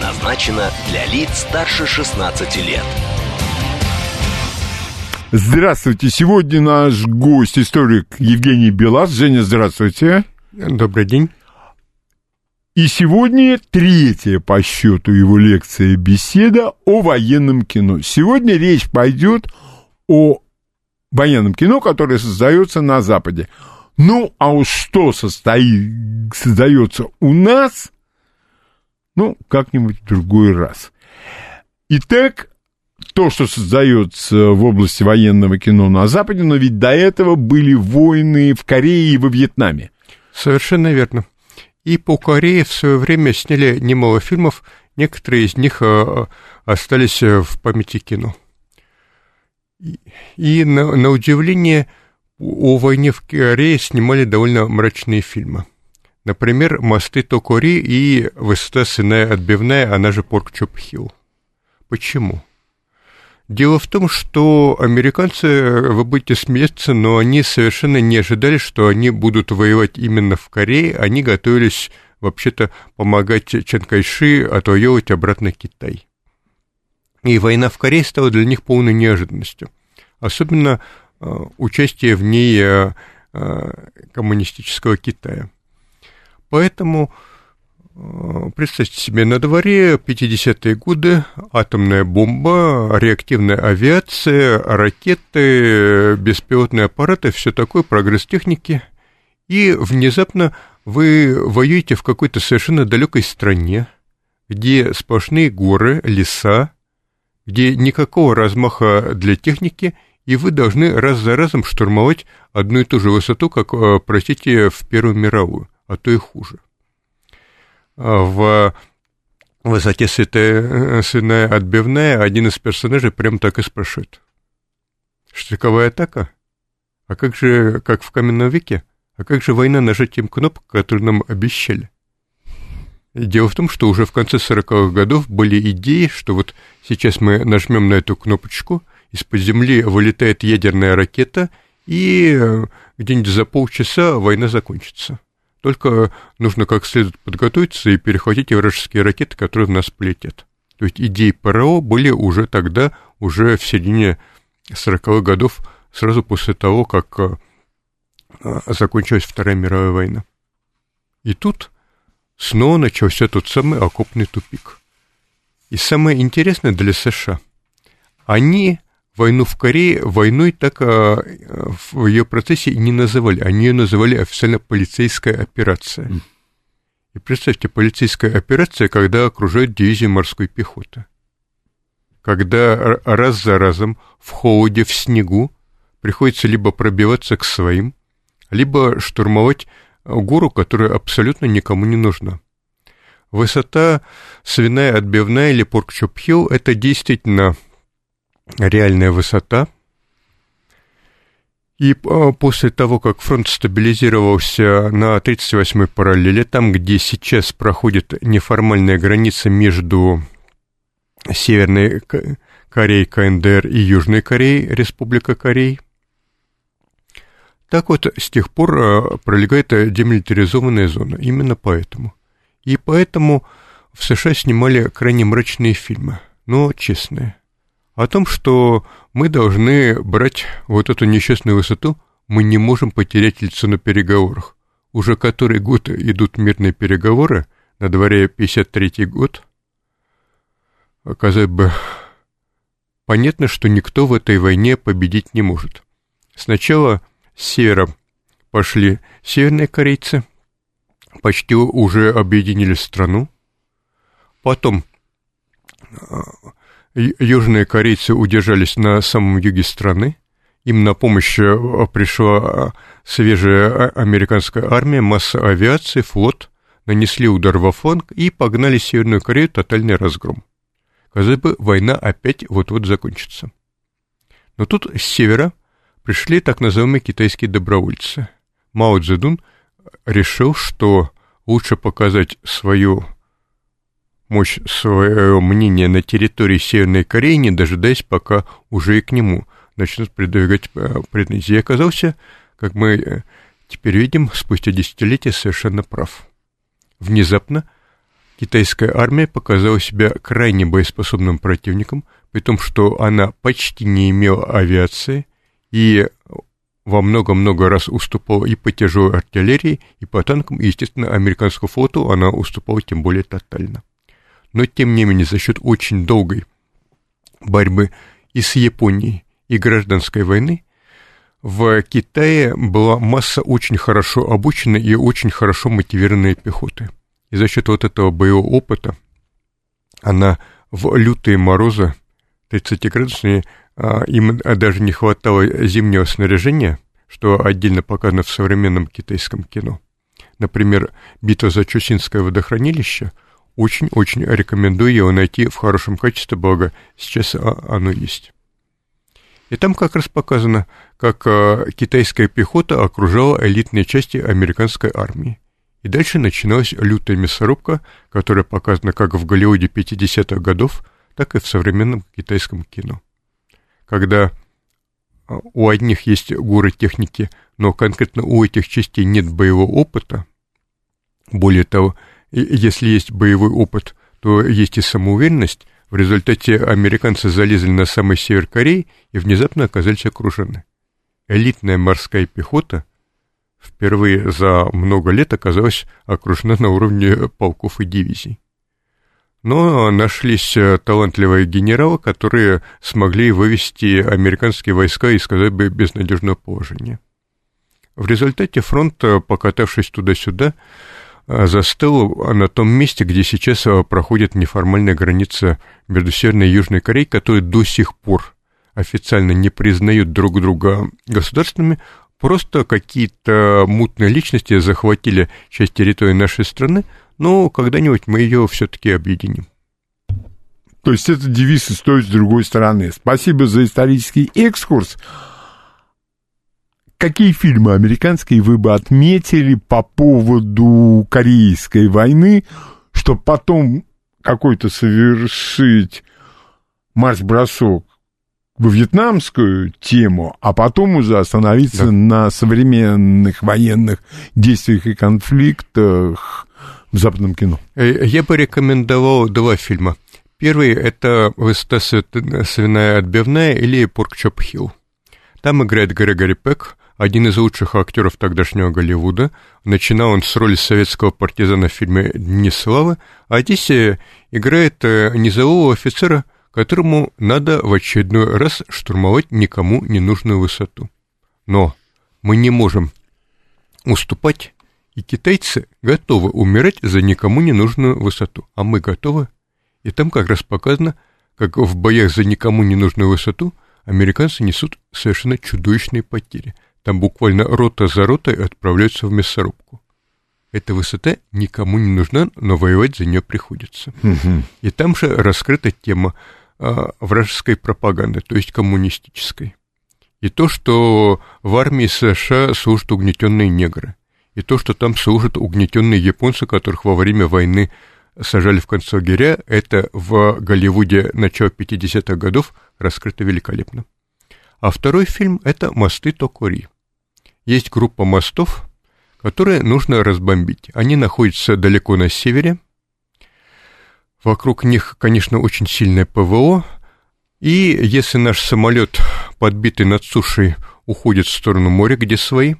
предназначена для лиц старше 16 лет. Здравствуйте. Сегодня наш гость, историк Евгений Белас. Женя, здравствуйте. Добрый день. И сегодня третья по счету его лекция беседа о военном кино. Сегодня речь пойдет о военном кино, которое создается на Западе. Ну, а уж что состоит, создается у нас, ну, как-нибудь в другой раз. Итак, то, что создается в области военного кино на Западе, но ведь до этого были войны в Корее и во Вьетнаме. Совершенно верно. И по Корее в свое время сняли немало фильмов, некоторые из них э, остались э, в памяти кино. И на, на удивление, о войне в Корее снимали довольно мрачные фильмы. Например, «Мосты Токори» и «Высота сыная отбивная», она же «Порк Чоп Хилл». Почему? Дело в том, что американцы, вы будете смеяться, но они совершенно не ожидали, что они будут воевать именно в Корее. Они готовились вообще-то помогать Чан Кайши отвоевывать обратно Китай. И война в Корее стала для них полной неожиданностью. Особенно э, участие в ней э, э, коммунистического Китая. Поэтому Представьте себе, на дворе 50-е годы атомная бомба, реактивная авиация, ракеты, беспилотные аппараты, все такое, прогресс техники. И внезапно вы воюете в какой-то совершенно далекой стране, где сплошные горы, леса, где никакого размаха для техники, и вы должны раз за разом штурмовать одну и ту же высоту, как, э, простите, в Первую мировую, а то и хуже в высоте святая, сыная отбивная один из персонажей прям так и спрашивает. Штыковая атака? А как же, как в каменном веке? А как же война нажатием кнопок, которую нам обещали? Дело в том, что уже в конце 40-х годов были идеи, что вот сейчас мы нажмем на эту кнопочку, из-под земли вылетает ядерная ракета, и э, где-нибудь за полчаса война закончится. Только нужно как следует подготовиться и перехватить вражеские ракеты, которые в нас полетят. То есть идеи ПРО были уже тогда, уже в середине 40-х годов, сразу после того, как э, закончилась Вторая мировая война. И тут снова начался тот самый окопный тупик. И самое интересное для США, они войну в Корее войной так а, в ее процессе не называли. Они ее называли официально полицейская операция. И представьте, полицейская операция, когда окружают дивизию морской пехоты. Когда раз за разом в холоде, в снегу приходится либо пробиваться к своим, либо штурмовать гору, которая абсолютно никому не нужна. Высота свиная отбивная или поркчопхилл – это действительно реальная высота. И а, после того, как фронт стабилизировался на 38-й параллели, там, где сейчас проходит неформальная граница между Северной Кореей, КНДР и Южной Кореей, Республика Корей, так вот, с тех пор а, пролегает демилитаризованная зона. Именно поэтому. И поэтому в США снимали крайне мрачные фильмы, но честные о том, что мы должны брать вот эту несчастную высоту, мы не можем потерять лицо на переговорах. Уже который год идут мирные переговоры, на дворе 53-й год. Казалось бы, понятно, что никто в этой войне победить не может. Сначала с севера пошли северные корейцы, почти уже объединили страну. Потом южные корейцы удержались на самом юге страны. Им на помощь э, пришла э, свежая американская армия, масса авиации, флот, нанесли удар во фланг и погнали Северную Корею тотальный разгром. казалось бы, война опять вот-вот закончится. Но тут с севера пришли так называемые китайские добровольцы. Мао Цзэдун решил, что лучше показать свою мощь, свое мнение на территории Северной Кореи, не дожидаясь, пока уже и к нему начнут предъявлять э, претензии. И оказался, как мы э, теперь видим, спустя десятилетия совершенно прав. Внезапно китайская армия показала себя крайне боеспособным противником, при том, что она почти не имела авиации и во много-много раз уступала и по тяжелой артиллерии, и по танкам, и, естественно, американскому флоту она уступала тем более тотально. Но, тем не менее, за счет очень долгой борьбы и с Японией, и гражданской войны, в Китае была масса очень хорошо обученной и очень хорошо мотивированной пехоты. И за счет вот этого боевого опыта она в лютые морозы 30-градусные, а, им даже не хватало зимнего снаряжения, что отдельно показано в современном китайском кино. Например, «Битва за Чусинское водохранилище» очень-очень рекомендую его найти в хорошем качестве, благо сейчас оно есть. И там как раз показано, как а, китайская пехота окружала элитные части американской армии. И дальше начиналась лютая мясорубка, которая показана как в Голливуде 50-х годов, так и в современном китайском кино. Когда а, у одних есть горы техники, но конкретно у этих частей нет боевого опыта, более того, если есть боевой опыт, то есть и самоуверенность, в результате американцы залезли на самый север Кореи и внезапно оказались окружены. Элитная морская пехота впервые за много лет оказалась окружена на уровне полков и дивизий. Но нашлись талантливые генералы, которые смогли вывести американские войска из, сказать бы, безнадежного положения. В результате фронт, покатавшись туда-сюда, а, застыл на том месте, где сейчас а, проходит неформальная граница между Северной и Южной Кореей, которые до сих пор официально не признают друг друга государственными, просто какие-то мутные личности захватили часть территории нашей страны, но когда-нибудь мы ее все-таки объединим. То есть это девиз «Стоит с другой стороны». Спасибо за исторический экскурс какие фильмы американские вы бы отметили по поводу Корейской войны, чтобы потом какой-то совершить марш-бросок в вьетнамскую тему, а потом уже остановиться да. на современных военных действиях и конфликтах в западном кино? Э, я бы рекомендовал два фильма. Первый — это «Высота свиная отбивная» или «Поркчоп Хилл». Там играет Грегори Пек, один из лучших актеров тогдашнего Голливуда. Начинал он с роли советского партизана в фильме «Дни славы», а здесь играет э, низового офицера, которому надо в очередной раз штурмовать никому не нужную высоту. Но мы не можем уступать, и китайцы готовы умирать за никому не нужную высоту, а мы готовы. И там как раз показано, как в боях за никому не нужную высоту американцы несут совершенно чудовищные потери – там буквально рота за ротой отправляются в мясорубку. Эта высота никому не нужна, но воевать за нее приходится. Угу. И там же раскрыта тема а, вражеской пропаганды, то есть коммунистической. И то, что в армии США служат угнетенные негры. И то, что там служат угнетенные японцы, которых во время войны сажали в концлагеря, это в Голливуде начала 50-х годов раскрыто великолепно. А второй фильм – это «Мосты Токори». Есть группа мостов, которые нужно разбомбить. Они находятся далеко на севере. Вокруг них, конечно, очень сильное ПВО. И если наш самолет, подбитый над сушей, уходит в сторону моря, где свои,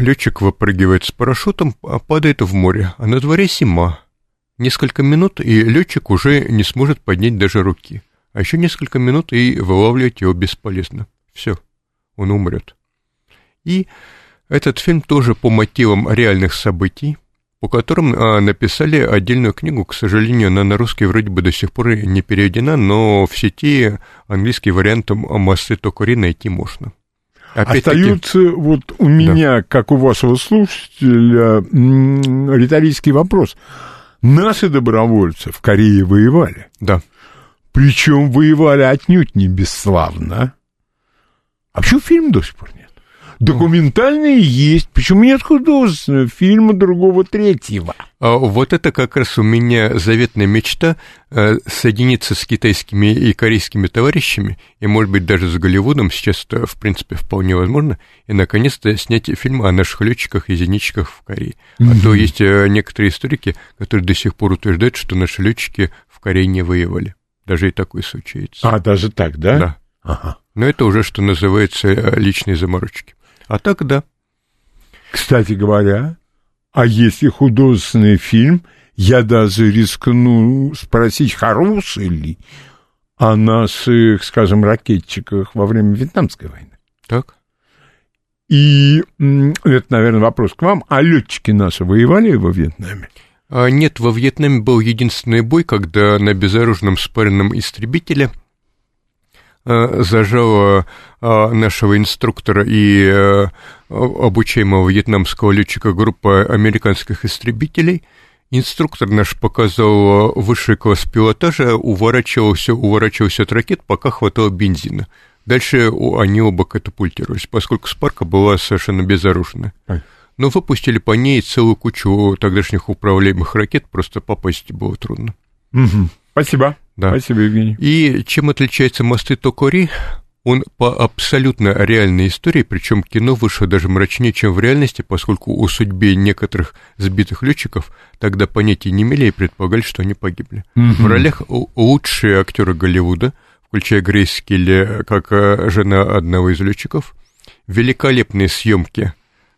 летчик выпрыгивает с парашютом, а падает в море, а на дворе зима. Несколько минут, и летчик уже не сможет поднять даже руки. А еще несколько минут, и вылавливать его бесполезно. Все, он умрет. И этот фильм тоже по мотивам реальных событий, по которым а, написали отдельную книгу, к сожалению, она на русский вроде бы до сих пор не переведена, но в сети английский вариант «Массы Токари» найти можно. Остаются вот у меня, да. как у вашего слушателя, риторический вопрос – Наши добровольцы в Корее воевали. Да. Причем воевали отнюдь не бесславно. А почему фильм до сих пор нет? Документальные есть, почему нет художественного фильма другого третьего? А вот это как раз у меня заветная мечта э, соединиться с китайскими и корейскими товарищами, и, может быть, даже с Голливудом, сейчас это, в принципе, вполне возможно, и, наконец-то, снять фильм о наших летчиках и зенитчиках в Корее. А то есть э, некоторые историки, которые до сих пор утверждают, что наши летчики в Корее не воевали. Даже и такое случается. А, даже так, да? Да. Ага. Но это уже, что называется, личные заморочки. А так, да. Кстати говоря, а если художественный фильм, я даже рискну спросить, хороший ли о наших, скажем, ракетчиках во время Вьетнамской войны. Так. И это, наверное, вопрос к вам. А летчики наши воевали во Вьетнаме? А нет, во Вьетнаме был единственный бой, когда на безоружном спаренном истребителе э, зажало э, нашего инструктора и э, обучаемого вьетнамского летчика группа американских истребителей. Инструктор наш показал высший класс пилотажа, уворачивался, уворачивался от ракет, пока хватало бензина. Дальше они оба катапультировались, поскольку спарка была совершенно безоружна. Но выпустили по ней целую кучу тогдашних управляемых ракет, просто попасть было трудно. Мгм. Спасибо. Да. Спасибо, Евгений. И чем отличается «Мосты Токори»? Он по абсолютно реальной истории, причем кино вышло даже мрачнее, чем в реальности, поскольку о судьбе некоторых сбитых летчиков тогда понятия не имели и предполагали, что они погибли. В ролях лучшие актеры Голливуда, включая Грейс Келли, как э, жена одного из летчиков, великолепные съемки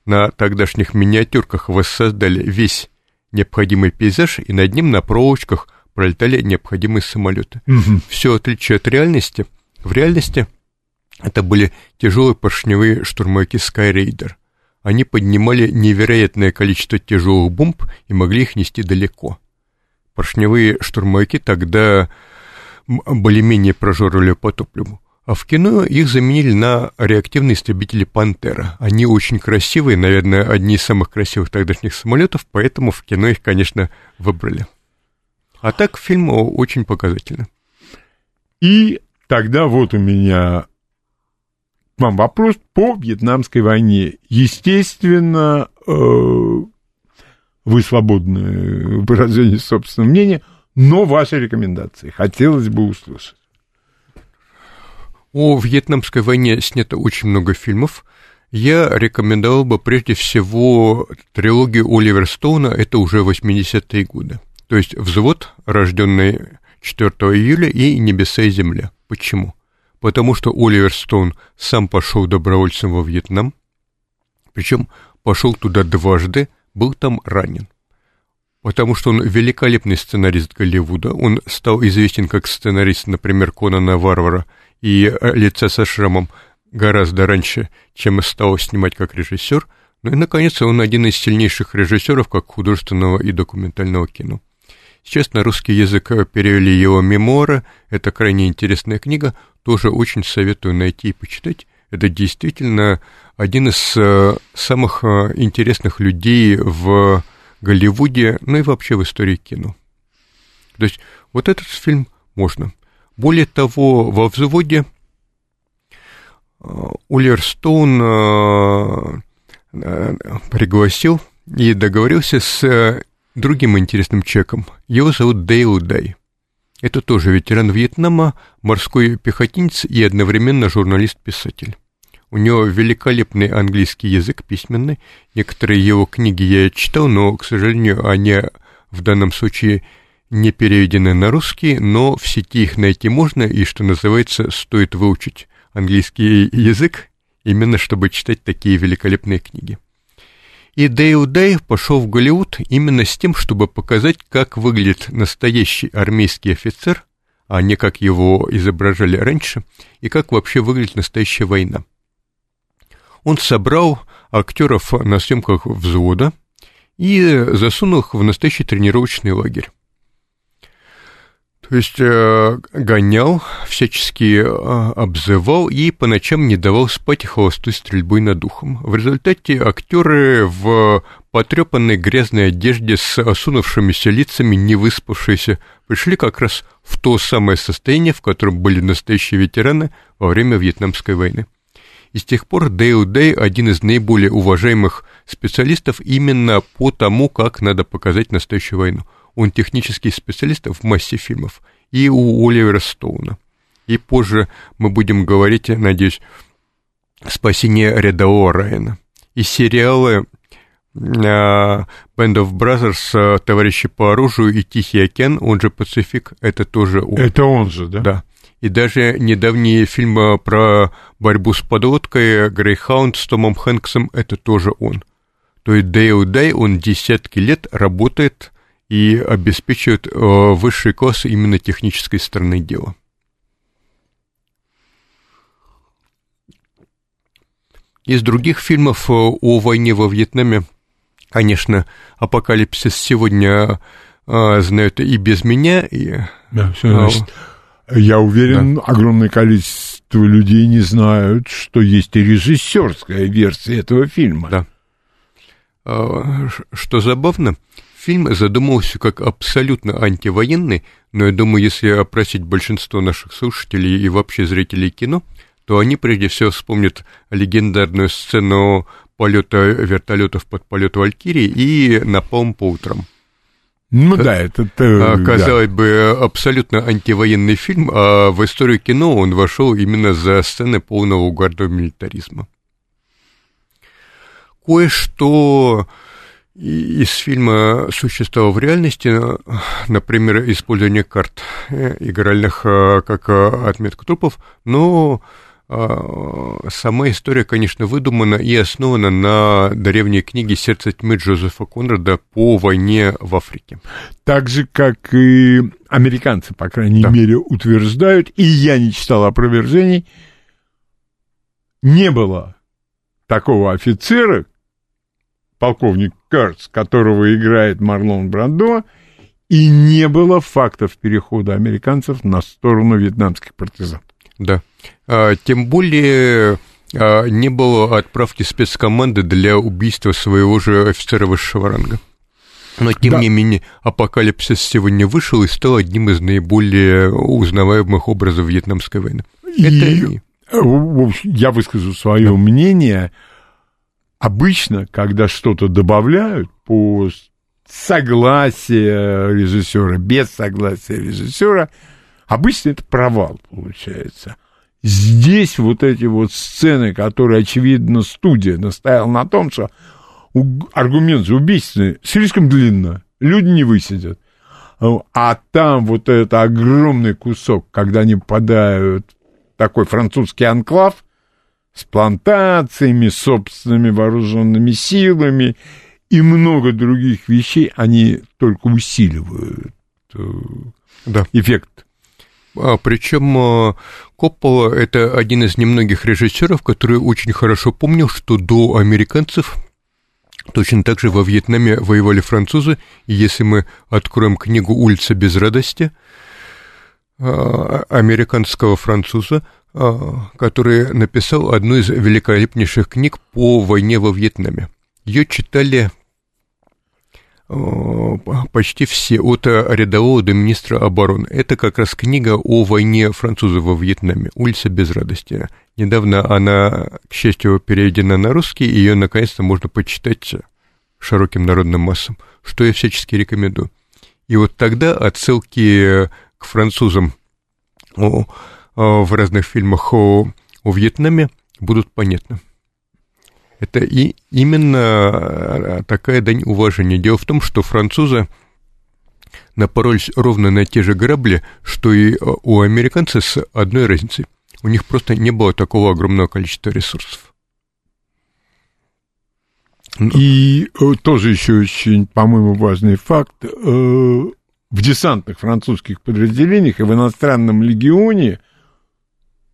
на тогдашних миниатюрках воссоздали весь необходимый пейзаж, и над ним на проволочках пролетали необходимые самолеты. Все отличие от реальности. В реальности это были тяжелые поршневые штурмовики Skyraider. Они поднимали невероятное количество тяжелых бомб и могли их нести далеко. Поршневые штурмовики тогда более-менее прожоривали по топливу. А в кино их заменили на реактивные истребители «Пантера». Они очень красивые, наверное, одни из самых красивых тогдашних самолетов, поэтому в кино их, конечно, выбрали. А так фильм очень показательный. И тогда вот у меня вам вопрос по Вьетнамской войне. Естественно, э, вы свободны в выражении собственного мнения, но ваши рекомендации хотелось бы услышать. О Вьетнамской войне снято очень много фильмов. Я рекомендовал бы прежде всего трилогию Оливера Стоуна, это уже 80-е годы. То есть «Взвод», рожденный 4 июля, и «Небеса и земля». Почему? Потому что Оливер Стоун сам пошел добровольцем во Вьетнам, причем пошел туда дважды, был там ранен. Потому что он великолепный сценарист Голливуда. Он стал известен как сценарист, например, Конана Варвара и э, Лица со шрамом гораздо раньше, чем стал снимать как режиссер. Ну и, наконец, он один из сильнейших режиссеров как художественного и документального кино. Сейчас на русский язык перевели его мемуары. Это крайне интересная книга. Тоже очень советую найти и почитать. Это действительно один из э, самых э, интересных людей в Голливуде, ну и вообще в истории кино. То есть вот этот фильм можно. Более того, во взводе э, Уиллер Стоун э, э, пригласил и договорился с другим интересным человеком. Его зовут Дейл Дай. Это тоже ветеран Вьетнама, морской пехотинец и одновременно журналист-писатель. У него великолепный английский язык письменный. Некоторые его книги я читал, но, к сожалению, они в данном случае не переведены на русский, но в сети их найти можно, и, что называется, стоит выучить английский язык, именно чтобы читать такие великолепные книги. И Дэйв Дэйв пошел в Голливуд именно с тем, чтобы показать, как выглядит настоящий армейский офицер, а не как его изображали раньше, и как вообще выглядит настоящая война. Он собрал актеров на съемках взвода и засунул их в настоящий тренировочный лагерь. То есть э, гонял, всячески э, обзывал и по ночам не давал спать холостой стрельбой над духом. В результате актеры в потрепанной грязной одежде с осунувшимися лицами, не выспавшиеся, пришли как раз в то самое состояние, в котором были настоящие ветераны во время Вьетнамской войны. И с тех пор Дэйл Дэй один из наиболее уважаемых специалистов именно по тому, как надо показать настоящую войну – он технический специалист в массе фильмов, и у Оливера Стоуна. И позже мы будем говорить, надеюсь, «Спасение рядового Райана». И сериалы Band of Brothers, Товарищи по оружию и Тихий океан, он же Пацифик, это тоже он. Это он же, да? Да. И даже недавние фильмы про борьбу с подлодкой Грейхаунд с Томом Хэнксом, это тоже он. То есть Дэйл Дай, он десятки лет работает и обеспечивают э, высший класс именно технической стороны дела. Из других фильмов э, о войне во Вьетнаме, конечно, «Апокалипсис» сегодня э, знают и без меня. И, да, все, значит, я уверен, да. огромное количество людей не знают, что есть и режиссерская версия этого фильма. Да. Что забавно, Фильм задумывался как абсолютно антивоенный, но я думаю, если опросить большинство наших слушателей и вообще зрителей кино, то они прежде всего вспомнят легендарную сцену полета вертолетов под полет Валькирии и напалм по утрам. Ну да, это... это Казалось да. бы, абсолютно антивоенный фильм, а в историю кино он вошел именно за сцены полного угарного милитаризма. Кое-что из фильма «Существо в реальности», например, использование карт э, игральных э, как э, отметка трупов, но сама история, конечно, выдумана и основана на древней книге «Сердце тьмы» Джозефа Конрада по войне в Африке. Так же, как и американцы, по крайней да. мере, утверждают, и я не читал опровержений, не было такого офицера, полковник Кертс, которого играет Марлон Брандо, и не было фактов перехода американцев на сторону вьетнамских партизан. Да. А, тем более а, не было отправки спецкоманды для убийства своего же офицера высшего ранга. Но, тем да. не менее, апокалипсис сегодня вышел и стал одним из наиболее узнаваемых образов Вьетнамской войны. И, Это... общем, я выскажу свое да. мнение – обычно, когда что-то добавляют по согласию режиссера, без согласия режиссера, обычно это провал получается. Здесь вот эти вот сцены, которые, очевидно, студия настояла на том, что аргумент же убийственный, слишком длинно, люди не высидят. А там вот этот огромный кусок, когда они попадают в такой французский анклав, с плантациями, собственными вооруженными силами и много других вещей, они только усиливают э, да. эффект. А, причем э, Коппола – это один из немногих режиссеров, который очень хорошо помнил, что до американцев точно так же во Вьетнаме воевали французы, и если мы откроем книгу «Улица без радости», э, американского француза, который написал одну из великолепнейших книг по войне во Вьетнаме. Ее читали а, почти все, от рядового до министра обороны. Это как раз книга о войне французов во Вьетнаме «Улица без радости». Недавно она, к счастью, переведена на русский, и ее наконец-то можно почитать широким народным массам, что я всячески рекомендую. И вот тогда отсылки к французам Э, в разных фильмах о, о Вьетнаме будут понятны. Это и именно э, такая дань уважения. Дело в том, что французы напоролись ровно на те же грабли, что и э, у американцев с одной разницей. У них просто не было такого огромного количества ресурсов. И тоже еще очень, по-моему, важный факт. в десантных французских подразделениях и в иностранном легионе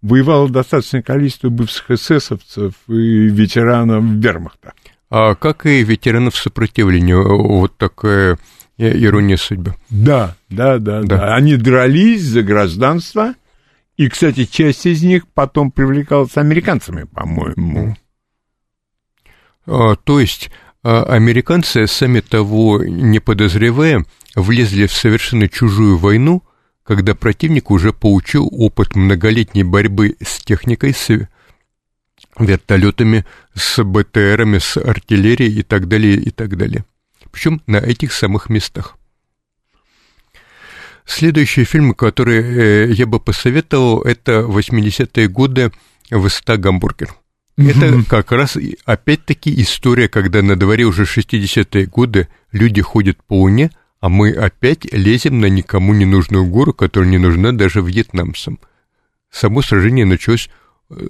воевало достаточное количество бывших эсэсовцев и ветеранов вермахта. А как и ветеранов сопротивления, вот такая Ирония судьбы. Да, да, да, да, Да. Они дрались за гражданство. И, кстати, часть из них потом привлекалась американцами, по-моему. А, То есть а, американцы, сами того не подозревая, влезли в совершенно чужую войну, когда противник уже получил опыт многолетней борьбы с техникой, с вертолетами, с БТРами, с артиллерией и так далее, и так далее. Причем на этих самых местах. Следующий фильм, который э, я бы посоветовал, это 80-е годы «Высота гамбургер». Это как раз, опять-таки, история, когда на дворе уже 60-е годы люди ходят по Луне, а мы опять лезем на никому не нужную гору, которая не нужна даже вьетнамцам. Само сражение началось, э,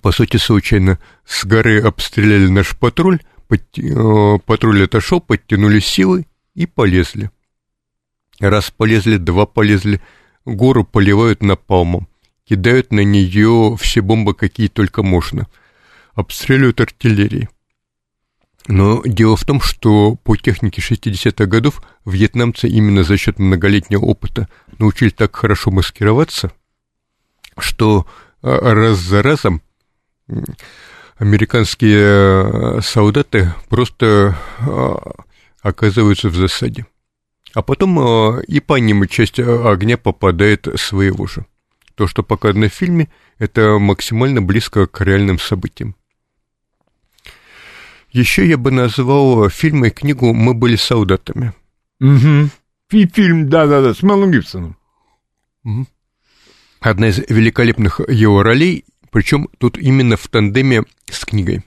по сути, случайно. С горы обстреляли наш патруль, э, патруль отошел, подтянули силы и полезли. Раз полезли, два полезли, гору поливают напалмом, кидают на нее все бомбы, какие только можно, обстреливают артиллерией. Но дело в том, что по технике 60-х годов вьетнамцы именно за счет многолетнего опыта научились так хорошо маскироваться, что а, раз за разом американские э, солдаты просто а, оказываются в засаде. А потом и по ним часть огня попадает своего же. То, что показано в фильме, это максимально близко к реальным событиям. Еще я бы назвал фильм и книгу «Мы были солдатами». Угу. И фильм, да-да-да, с Мелом Гибсоном. Одна из великолепных его ролей, причем тут именно в тандеме с книгой.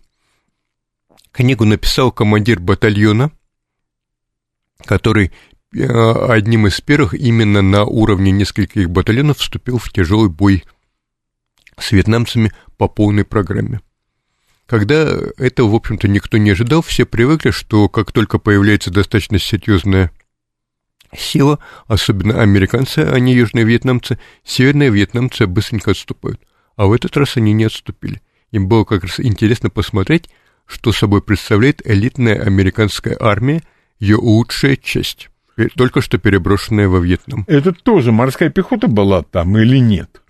Книгу написал командир батальона, который э, одним из первых именно на уровне нескольких батальонов вступил в тяжелый бой с вьетнамцами по полной программе. Когда этого, в общем-то, никто не ожидал, все привыкли, что как только появляется достаточно серьезная сила, особенно американцы, а не южные вьетнамцы, северные вьетнамцы быстренько отступают. А в этот раз они не отступили. Им было как раз интересно посмотреть, что собой представляет элитная американская армия, ее лучшая часть, э, только что переброшенная во Вьетнам. Это тоже морская пехота была там или нет?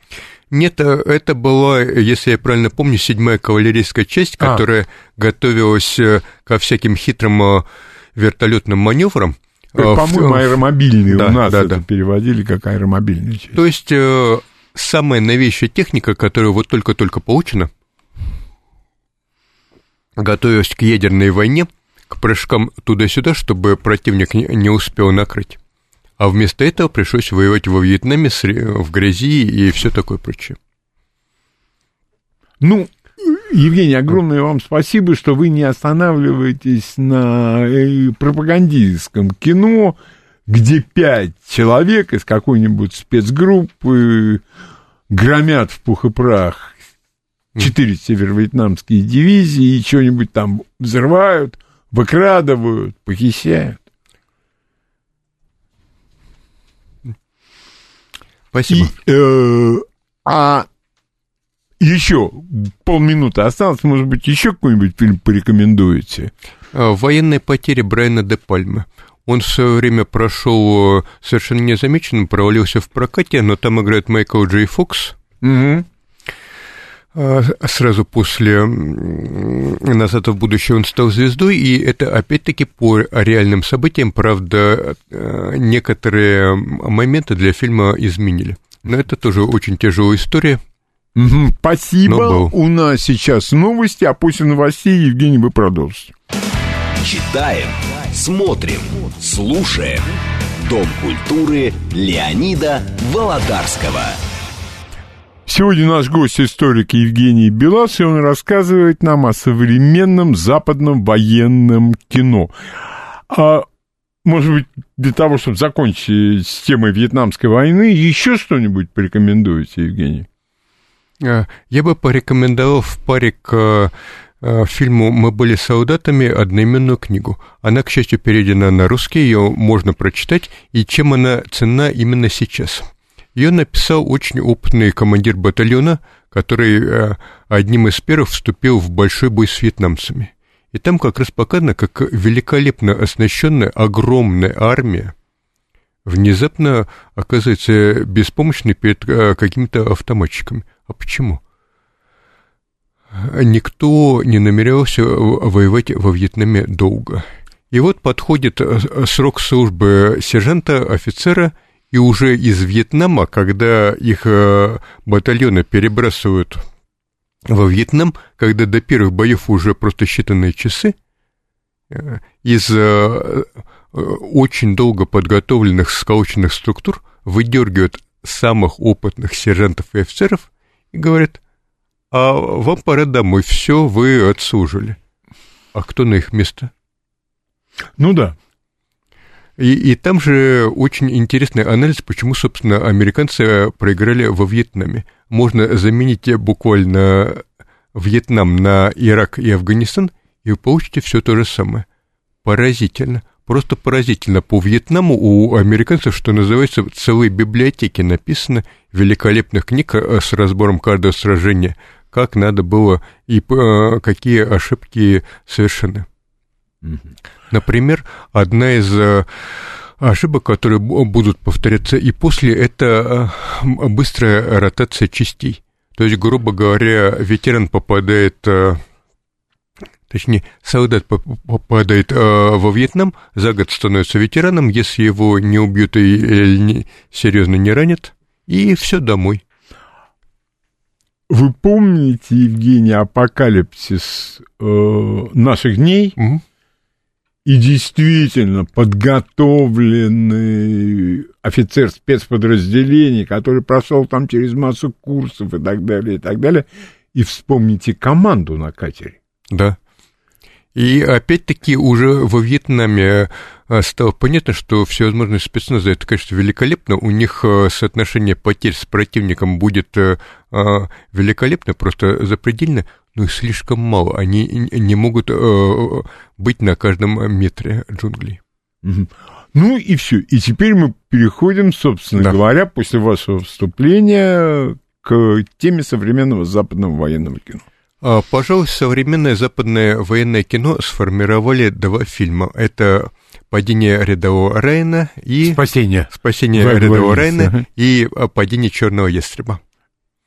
Нет, э, это была, если я правильно помню, седьмая кавалерийская часть, А. которая готовилась э, ко всяким хитрым э, вертолетным маневрам. Э, в- по-моему, аэромобильные Да, у нас да, это да. переводили как аэромобильная часть. То есть самая новейшая техника, которая вот только-только получена, готовилась к ядерной войне, к прыжкам туда-сюда, чтобы противник не успел накрыть. А вместо этого пришлось воевать во Вьетнаме в грязи и все такое прочее. Ну, Евгений, огромное вам спасибо, что вы не останавливаетесь на э, пропагандистском кино, где пять человек из какой-нибудь спецгруппы громят в пух и прах четыре северо-вьетнамские дивизии и что-нибудь там взрывают, выкрадывают, похищают. Спасибо. И, э, а еще полминуты осталось, может быть, еще какой-нибудь фильм порекомендуете? А, Военные потери Брайана де Пальмы. Он в свое время прошел э, совершенно незамеченным, провалился в прокате, но там играет Майкл Джей Фокс. Угу. А, Сразу после «Назад в будущее» он стал звездой, и это опять-таки по реальным событиям, правда, э, некоторые моменты для фильма изменили. Но это тоже очень тяжелая история. Спасибо. У нас сейчас новости, а после новостей, Евгений, вы продолжите. Читаем, смотрим, слушаем. Дом культуры Леонида Володарского. Сегодня наш гость историк Евгений Белас, и он рассказывает нам о современном западном военном кино. А может быть, для того, чтобы закончить с темой Вьетнамской войны, еще что-нибудь порекомендуете, Евгений? А, Я бы порекомендовал в паре к э, фильму «Мы были солдатами» одноименную книгу. Она, к счастью, переведена на русский, ее можно прочитать, и чем она ценна именно сейчас. Ее написал очень опытный командир батальона, который э, одним из первых вступил в большой бой с вьетнамцами. И там как раз показано, как великолепно оснащенная огромная армия внезапно оказывается беспомощной перед э, какими-то автоматчиками. А почему? Никто не намерялся воевать во Вьетнаме долго. И вот подходит э, срок службы сержанта, офицера, и уже из Вьетнама, когда их э, батальоны перебрасывают во Вьетнам, когда до первых боев уже просто считанные часы, э, из э, очень долго подготовленных сколоченных структур выдергивают самых опытных сержантов и офицеров и говорят, а вам пора домой, все, вы отслужили. А кто на их место? Ну да. И, и там же очень интересный анализ, почему, собственно, американцы проиграли во Вьетнаме. Можно заменить буквально Вьетнам на Ирак и Афганистан, и вы получите все то же самое. Поразительно. Просто поразительно. По Вьетнаму у американцев, что называется, целые библиотеки написаны, великолепных книг э, с разбором каждого сражения, как надо было и э, какие ошибки совершены. Например, одна из э, ошибок, которые будут повторяться и после, это э, быстрая ротация частей. То есть, грубо говоря, ветеран попадает, э, точнее, солдат попадает во Вьетнам, за год становится ветераном, если его не убьют и серьезно не ранят, и все домой. Вы помните, Евгений, апокалипсис э, наших дней? Угу. И действительно подготовленный офицер спецподразделений, который прошел там через массу курсов и так далее, и так далее. И вспомните команду на катере. Да. И опять-таки уже во Вьетнаме э, стало понятно, что всевозможные спецназы, это, конечно, великолепно, у них э, соотношение потерь с противником будет э, великолепно, просто запредельно, но их слишком мало, они не могут быть на каждом метре джунглей. Ну и все. И теперь мы переходим, собственно да. говоря, после вашего вступления к теме современного западного военного кино. А, пожалуй, современное западное военное кино сформировали два фильма. Это «Падение рядового Райна» и... «Спасение». «Спасение Вы рядового Райна» и «Падение черного ястреба».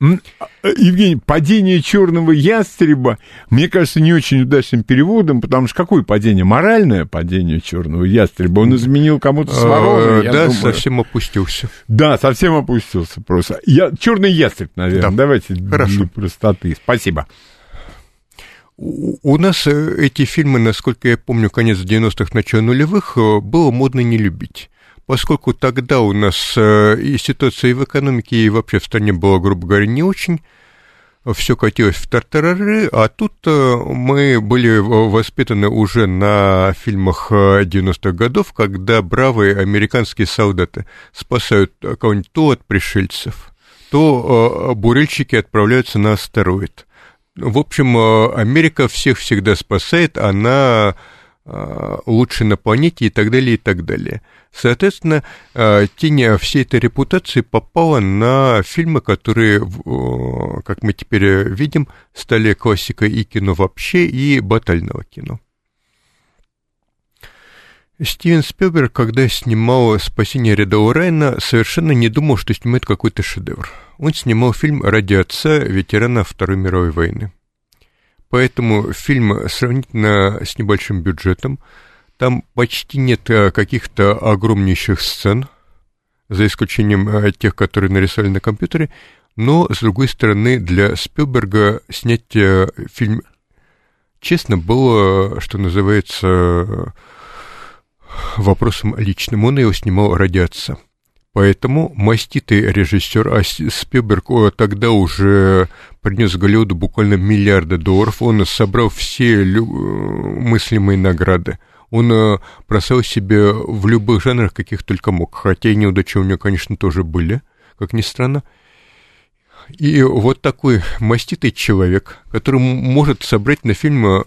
А, Евгений, падение черного ястреба, мне кажется, не очень удачным переводом, потому что какое падение? Моральное падение черного ястреба. Он изменил кому-то свободу. Да, думаю. совсем опустился. Да, совсем опустился просто. Я, черный ястреб, наверное. Да. Давайте Хорошо. для простоты. Спасибо. У нас э, эти фильмы, насколько я помню, конец 90-х, начало нулевых, э, было модно не любить. Поскольку тогда у нас э, и ситуация и в экономике, и вообще в стране была, грубо говоря, не очень, все катилось в тартарары, а тут мы были воспитаны уже на фильмах 90-х годов, когда бравые американские солдаты спасают кого-нибудь то от пришельцев, то бурильщики отправляются на астероид – в общем, э, Америка всех всегда спасает, она э, лучше на планете и так далее, и так далее. Соответственно, э, тень всей этой репутации попала на фильмы, которые, как мы теперь видим, стали классикой и кино вообще, и батального кино. Стивен Спилберг, когда снимал «Спасение рядового Райана», совершенно не думал, что снимает какой-то шедевр. Он снимал фильм ради отца, ветерана Второй мировой войны. Поэтому фильм сравнительно с небольшим бюджетом. Там почти нет э, каких-то огромнейших сцен, за исключением э, тех, которые нарисовали на компьютере. Но, с другой стороны, для Спилберга снять э, фильм честно было, что называется, вопросом личным. Он его снимал ради отца. Поэтому маститый режиссер Спилберг тогда уже принес Голливуду буквально миллиарды долларов. Он собрал все мыслимые награды. Он э, просил себе в любых жанрах, каких только мог. Хотя и неудачи у него, конечно, тоже были, как ни странно. И вот такой маститый человек, который может собрать на фильм э,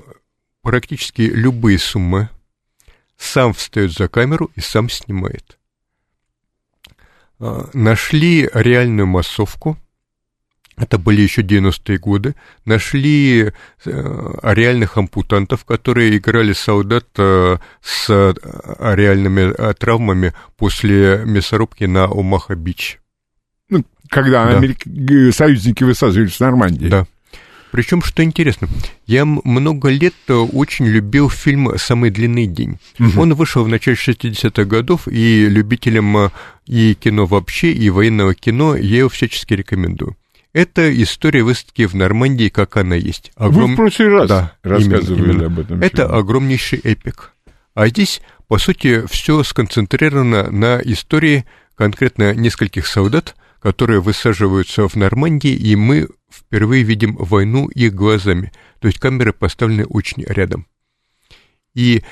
практически любые суммы, сам встает за камеру и сам снимает. А, нашли реальную массовку, это были еще 90-е годы, нашли э, реальных ампутантов, которые играли солдат э, с э, реальными травмами после мясорубки на Омаха-Бич. Ну, когда да. Америк... союзники высаживались в Нормандии. Да. Причем, что интересно, я много лет очень любил фильм «Самый длинный день». Угу. Он вышел в начале 60-х годов, и любителям и кино вообще, и военного кино я его всячески рекомендую. Это история выставки в Нормандии, как она есть. Огром... Вы в прошлый раз да, рассказывали именно, именно. об этом. Это фильме. огромнейший эпик. А здесь, по сути, все сконцентрировано на истории конкретно нескольких солдат, которые высаживаются в Нормандии, и мы впервые видим войну их глазами. То есть камеры поставлены очень рядом. И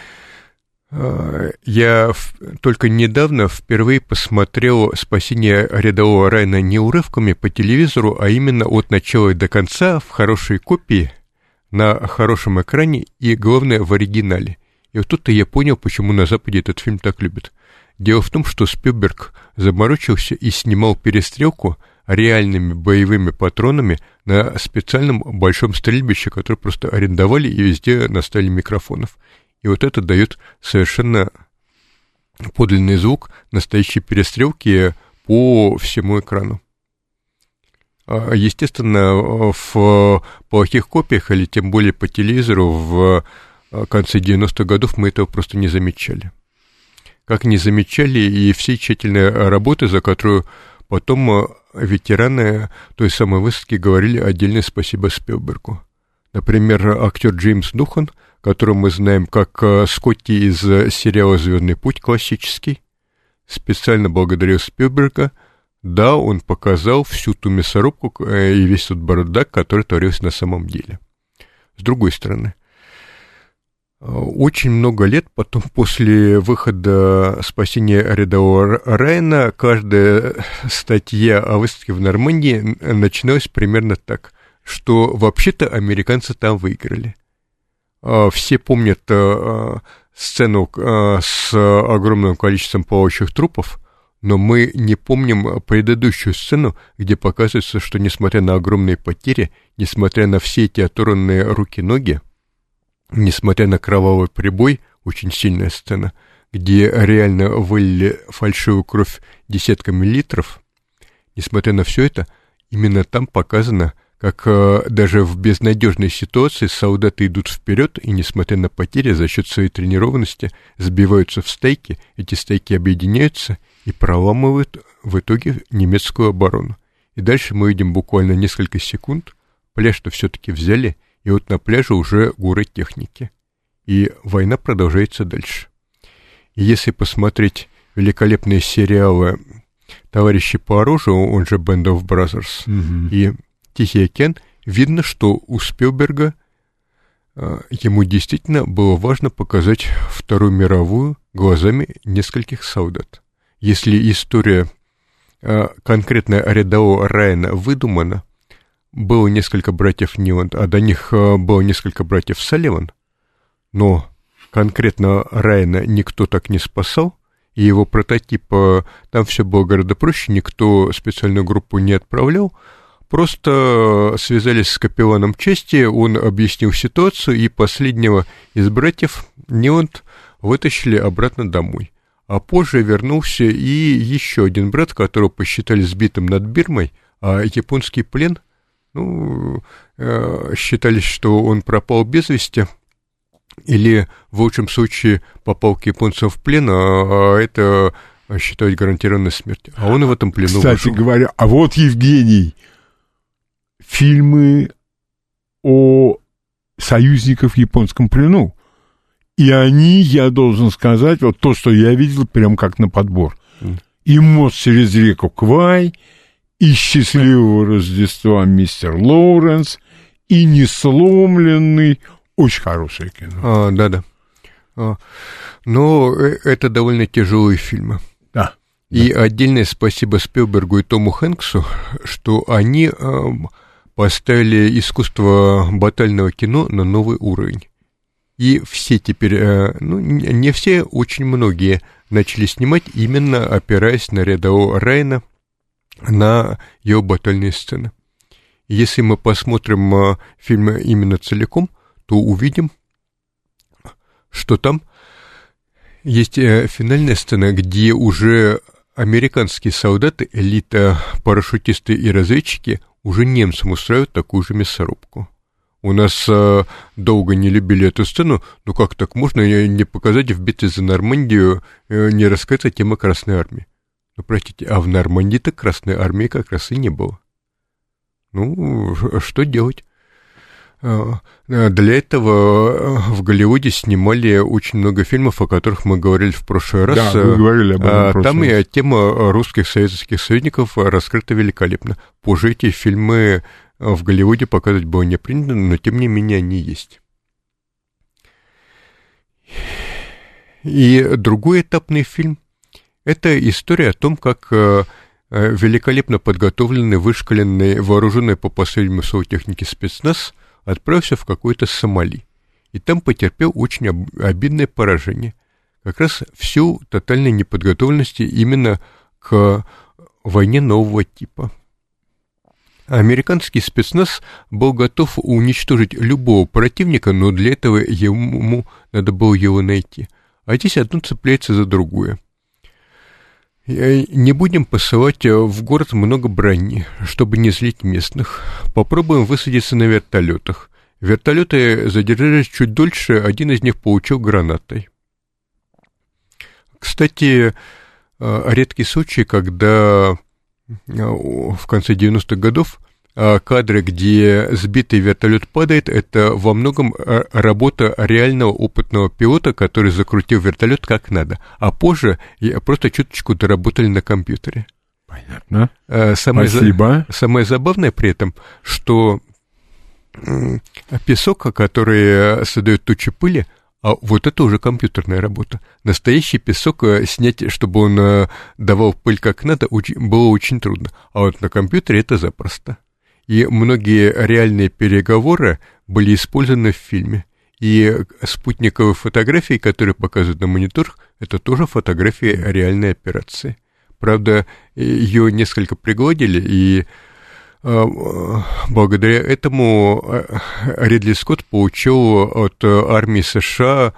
э, я в, только недавно впервые посмотрел «Спасение рядового Райна» не урывками по телевизору, а именно от начала до конца в хорошей копии, на хорошем экране и, главное, в оригинале. И вот тут-то я понял, почему на Западе этот фильм так любят. Дело в том, что Спилберг заморочился и снимал перестрелку реальными боевыми патронами на специальном большом стрельбище, которое просто арендовали и везде наставили микрофонов. И вот это дает совершенно подлинный звук настоящей перестрелки по всему экрану. А, естественно, в плохих копиях или тем более по телевизору в конце 90-х годов мы этого просто не замечали. Как не замечали и все тщательные работы, за которую потом ветераны той самой выставки говорили отдельное спасибо Спилбергу. Например, актер Джеймс Духан, которого мы знаем как э, Скотти из сериала «Звездный путь» классический, специально благодарил Спилберга. Да, он показал всю ту мясорубку э, и весь тот бардак, который творился на самом деле. С другой стороны, очень много лет потом, после выхода «Спасения рядового Райана», каждая статья о выставке в Нормандии начиналась примерно так, что вообще-то американцы там выиграли. А, все помнят а, сцену а, с огромным количеством плавающих трупов, но мы не помним предыдущую сцену, где показывается, что несмотря на огромные потери, несмотря на все эти оторванные руки-ноги, несмотря на кровавый прибой, очень сильная сцена, где реально вылили фальшивую кровь десятками литров, несмотря на все это, именно там показано, как э, даже в безнадежной ситуации солдаты идут вперед и, несмотря на потери, за счет своей тренированности сбиваются в стейки, эти стейки объединяются и проламывают в итоге немецкую оборону. И дальше мы видим буквально несколько секунд, пляж-то все-таки взяли – и вот на пляже уже горы техники. И война продолжается дальше. И если посмотреть великолепные сериалы «Товарищи по оружию», он же «Band of Brothers» угу. и «Тихий океан», видно, что у Спилберга а, ему действительно было важно показать Вторую мировую глазами нескольких солдат. Если история а, конкретно рядового Райана выдумана, было несколько братьев Ниланд, а до них э, было несколько братьев Салливан, но конкретно Райана никто так не спасал, и его прототип, э, там все было гораздо проще, никто специальную группу не отправлял, просто связались с капелланом чести, он объяснил ситуацию, и последнего из братьев Ниланд вытащили обратно домой. А позже вернулся и еще один брат, которого посчитали сбитым над Бирмой, а японский плен – ну, э, считались, что он пропал без вести, или в лучшем случае попал к японцам в плен, а, а это считать гарантированной смерть. А он в этом плену Кстати вышел. говоря, а вот, Евгений, фильмы о союзниках в японском плену. И они, я должен сказать, вот то, что я видел, прям как на подбор. И мост через реку Квай, и «Счастливого Рождества, мистер Лоуренс», и «Несломленный». Очень хорошее кино. А, да-да. А, но э, это довольно тяжелые фильмы. Да. И да. отдельное спасибо Спилбергу и Тому Хэнксу, что они э, поставили искусство батального кино на новый уровень. И все теперь, э, ну, не все, очень многие начали снимать именно опираясь на рядового Райна, на его батальные сцены. Если мы посмотрим э, фильм именно целиком, то увидим, что там есть э, финальная сцена, где уже американские солдаты, элита, парашютисты и разведчики уже немцам устраивают такую же мясорубку. У нас э, долго не любили эту сцену, но как так можно не показать в битве за Нормандию, э, не рассказать тема Красной Армии? Простите, а в Нормандии-то Красной Армии как раз и не было. Ну, что делать? Э, для этого э, в Голливуде снимали очень много фильмов, о которых мы говорили в прошлый раз. Да, вы говорили об этом. А, там и тема русских советских союзников раскрыта великолепно. Позже эти фильмы в Голливуде показывать было не принято, но тем не менее они есть. И другой этапный фильм – это история о том, как э, великолепно подготовленный, вышкаленный, вооруженный по последнему слову техники спецназ отправился в какой-то Сомали. И там потерпел очень обидное поражение. Как раз всю тотальной неподготовленности именно к войне нового типа. Американский спецназ был готов уничтожить любого противника, но для этого ему надо было его найти. А здесь одно цепляется за другое. Не будем посылать в город много брони, чтобы не злить местных. Попробуем высадиться на вертолетах. Вертолеты задержались чуть дольше, один из них получил гранатой. Кстати, э, редкий случай, когда в конце 90-х годов кадры, где сбитый вертолет падает, это во многом а, работа реального опытного пилота, который закрутил вертолет как надо. А позже просто чуточку доработали на компьютере. Понятно. А, самое Спасибо. За... Самое забавное при этом, что песок, который создает тучи пыли, а вот это уже компьютерная работа. Настоящий песок э, снять, чтобы он э, давал пыль как надо, было очень трудно. А вот на компьютере это запросто. И многие реальные переговоры были использованы в фильме. И спутниковые фотографии, которые показывают на мониторах, это тоже фотографии реальной операции. Правда, ее несколько пригладили, и а, благодаря этому а, Ридли Скотт получил от армии США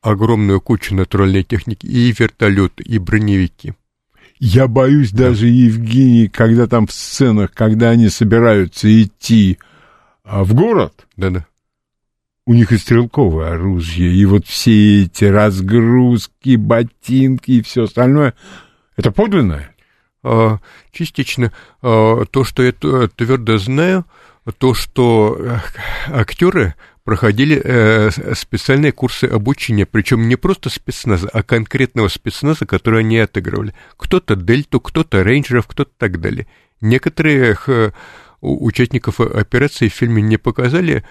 огромную кучу натуральной техники, и вертолеты, и броневики. Я боюсь да. даже, Евгений, когда там в сценах, когда они собираются идти а, в город, Да-да. у них и стрелковое оружие, и вот все эти разгрузки, ботинки и все остальное, это подлинное? А, частично а, то, что я твердо знаю, то, что э, актеры проходили э, специальные курсы обучения, причем не просто спецназа, а конкретного спецназа, который они отыгрывали. Кто-то дельту, кто-то рейнджеров, кто-то так далее. Некоторых э, участников операции в фильме не показали,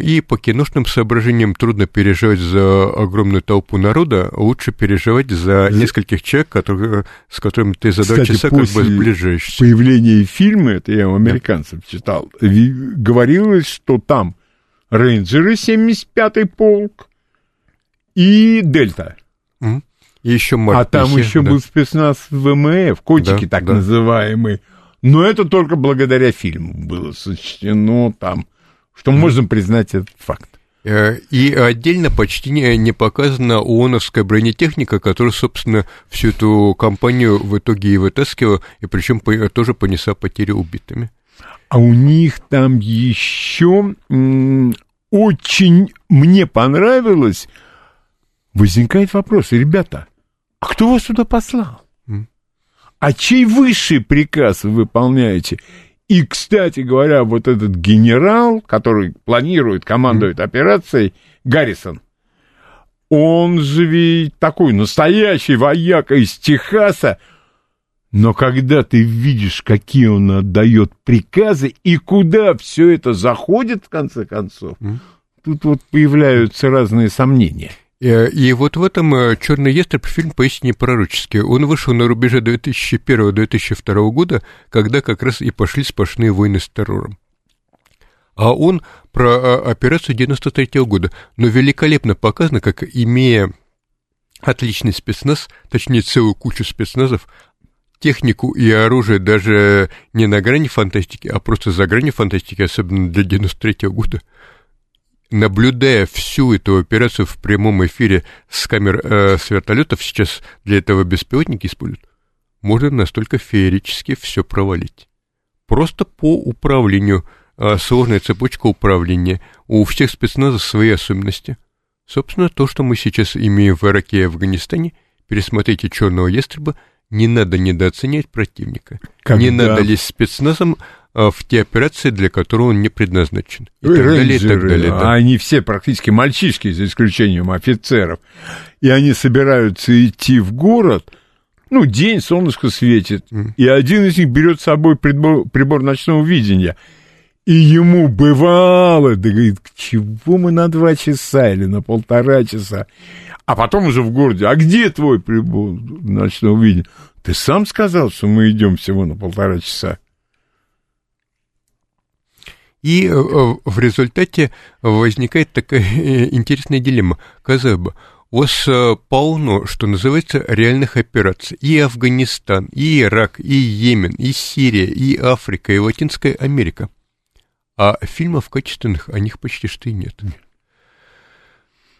и по киношным соображениям трудно переживать за огромную толпу народа, а лучше переживать за нескольких человек, которые, с которыми ты за два часа как бы сближаешься. появления фильма, это я у американцев да. читал, говорилось, что там рейнджеры 75-й полк и Дельта. И еще А там еще да. был спецназ ВМФ, котики да, так да. называемые. Но это только благодаря фильму было сочтено там что можно признать этот факт. Э, и отдельно почти не, не показана ООНовская бронетехника, которая, собственно, всю эту компанию в итоге и вытаскивала, и причем тоже понесла потери убитыми. А у них там еще очень мне понравилось. Возникает вопрос, ребята, а кто вас туда послал? А чей высший приказ вы выполняете? И, кстати говоря, вот этот генерал, который планирует, командует операцией, Гаррисон, он же ведь такой настоящий вояка из Техаса, но когда ты видишь, какие он отдает приказы и куда все это заходит, в конце концов, mm. тут вот появляются разные сомнения. Э, и вот в этом э, «Черный ястреб» фильм поистине пророческий. Он вышел на рубеже 2001-2002 года, когда как раз и пошли сплошные войны с террором. А он про э, операцию 93 -го года, но великолепно показано, как, имея отличный спецназ, точнее, целую кучу спецназов, технику и оружие даже не на грани фантастики, а просто за гранью фантастики, особенно для 93 года, наблюдая всю эту операцию в прямом эфире с камер э, с вертолетов, сейчас для этого беспилотники используют, можно настолько феерически все провалить. Просто по управлению, э, сложная цепочка управления, у всех спецназов свои особенности. Собственно, то, что мы сейчас имеем в Ираке и Афганистане, пересмотрите «Черного ястреба», не надо недооценять противника. Когда... Не надо лезть спецназом а, в те операции, для которых он не предназначен. И, и так далее, и так далее. Да. Они все практически мальчишки, за исключением офицеров. И они собираются идти в город, ну, день, солнышко светит, mm. и один из них берет с собой прибор, прибор ночного видения. И ему бывало, да говорит, к чего мы на два часа или на полтора часа? А потом уже в городе, а где твой прибор ночного видения? Ты сам сказал, что мы идем всего на полтора часа. И э, в результате возникает такая э, интересная дилемма. Казалось бы, у вас э, полно, что называется, реальных операций. И Афганистан, и Ирак, и Йемен, и Сирия, и Африка, и Латинская Америка. А фильмов качественных о них почти что и нет.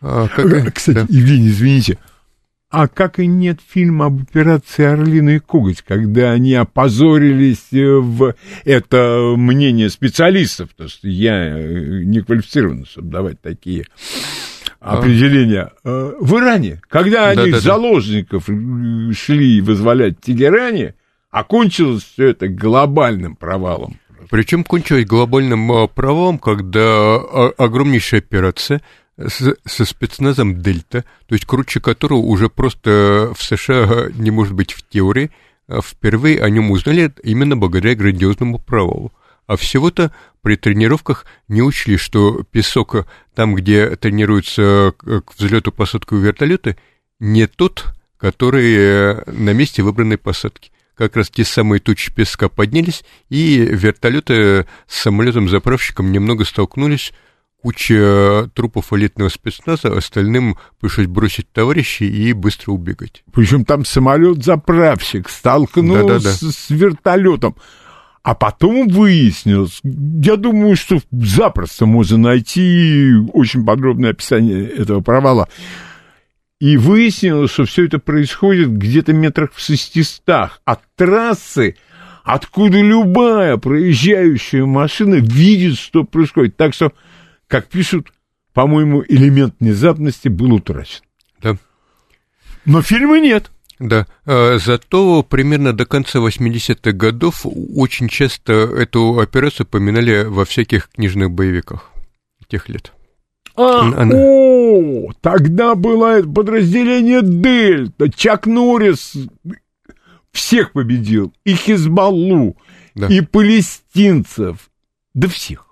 А, как... Э, кстати, да. Евгений, извините, а как и нет фильма об операции «Орлиный коготь», когда они опозорились э, в это мнение специалистов, то есть я э, не квалифицирован, чтобы давать такие а. определения. В Иране, когда они да, да, заложников да. шли вызволять в Тегеране, окончилось все это глобальным провалом. Причем кончилось глобальным провалом, когда огромнейшая операция – со спецназом Дельта, то есть круче которого уже просто в США не может быть в теории, а впервые о нем узнали именно благодаря грандиозному провалу. А всего-то при тренировках не учли, что песок там, где тренируются к взлету посадку вертолеты, не тот, который э, на месте выбранной посадки. Как раз те самые тучи песка поднялись, и вертолеты с самолетом-заправщиком немного столкнулись, куча трупов элитного спецназа, остальным пришлось бросить товарищей и быстро убегать. Причем там самолет-заправщик столкнулся да -да -да. с вертолетом. А потом выяснилось, я думаю, что запросто можно найти очень подробное описание этого провала. И выяснилось, что все это происходит где-то метрах в 600 от трассы, откуда любая проезжающая машина видит, что происходит. Так что как пишут, по-моему, элемент внезапности был утрачен. Да. Но фильма нет. Да, а, зато примерно до конца 80-х годов очень часто эту операцию поминали во всяких книжных боевиках тех лет. А, Она... о, тогда было подразделение Дельта, Чак Норрис всех победил, и Хизбаллу, да. и палестинцев, да всех.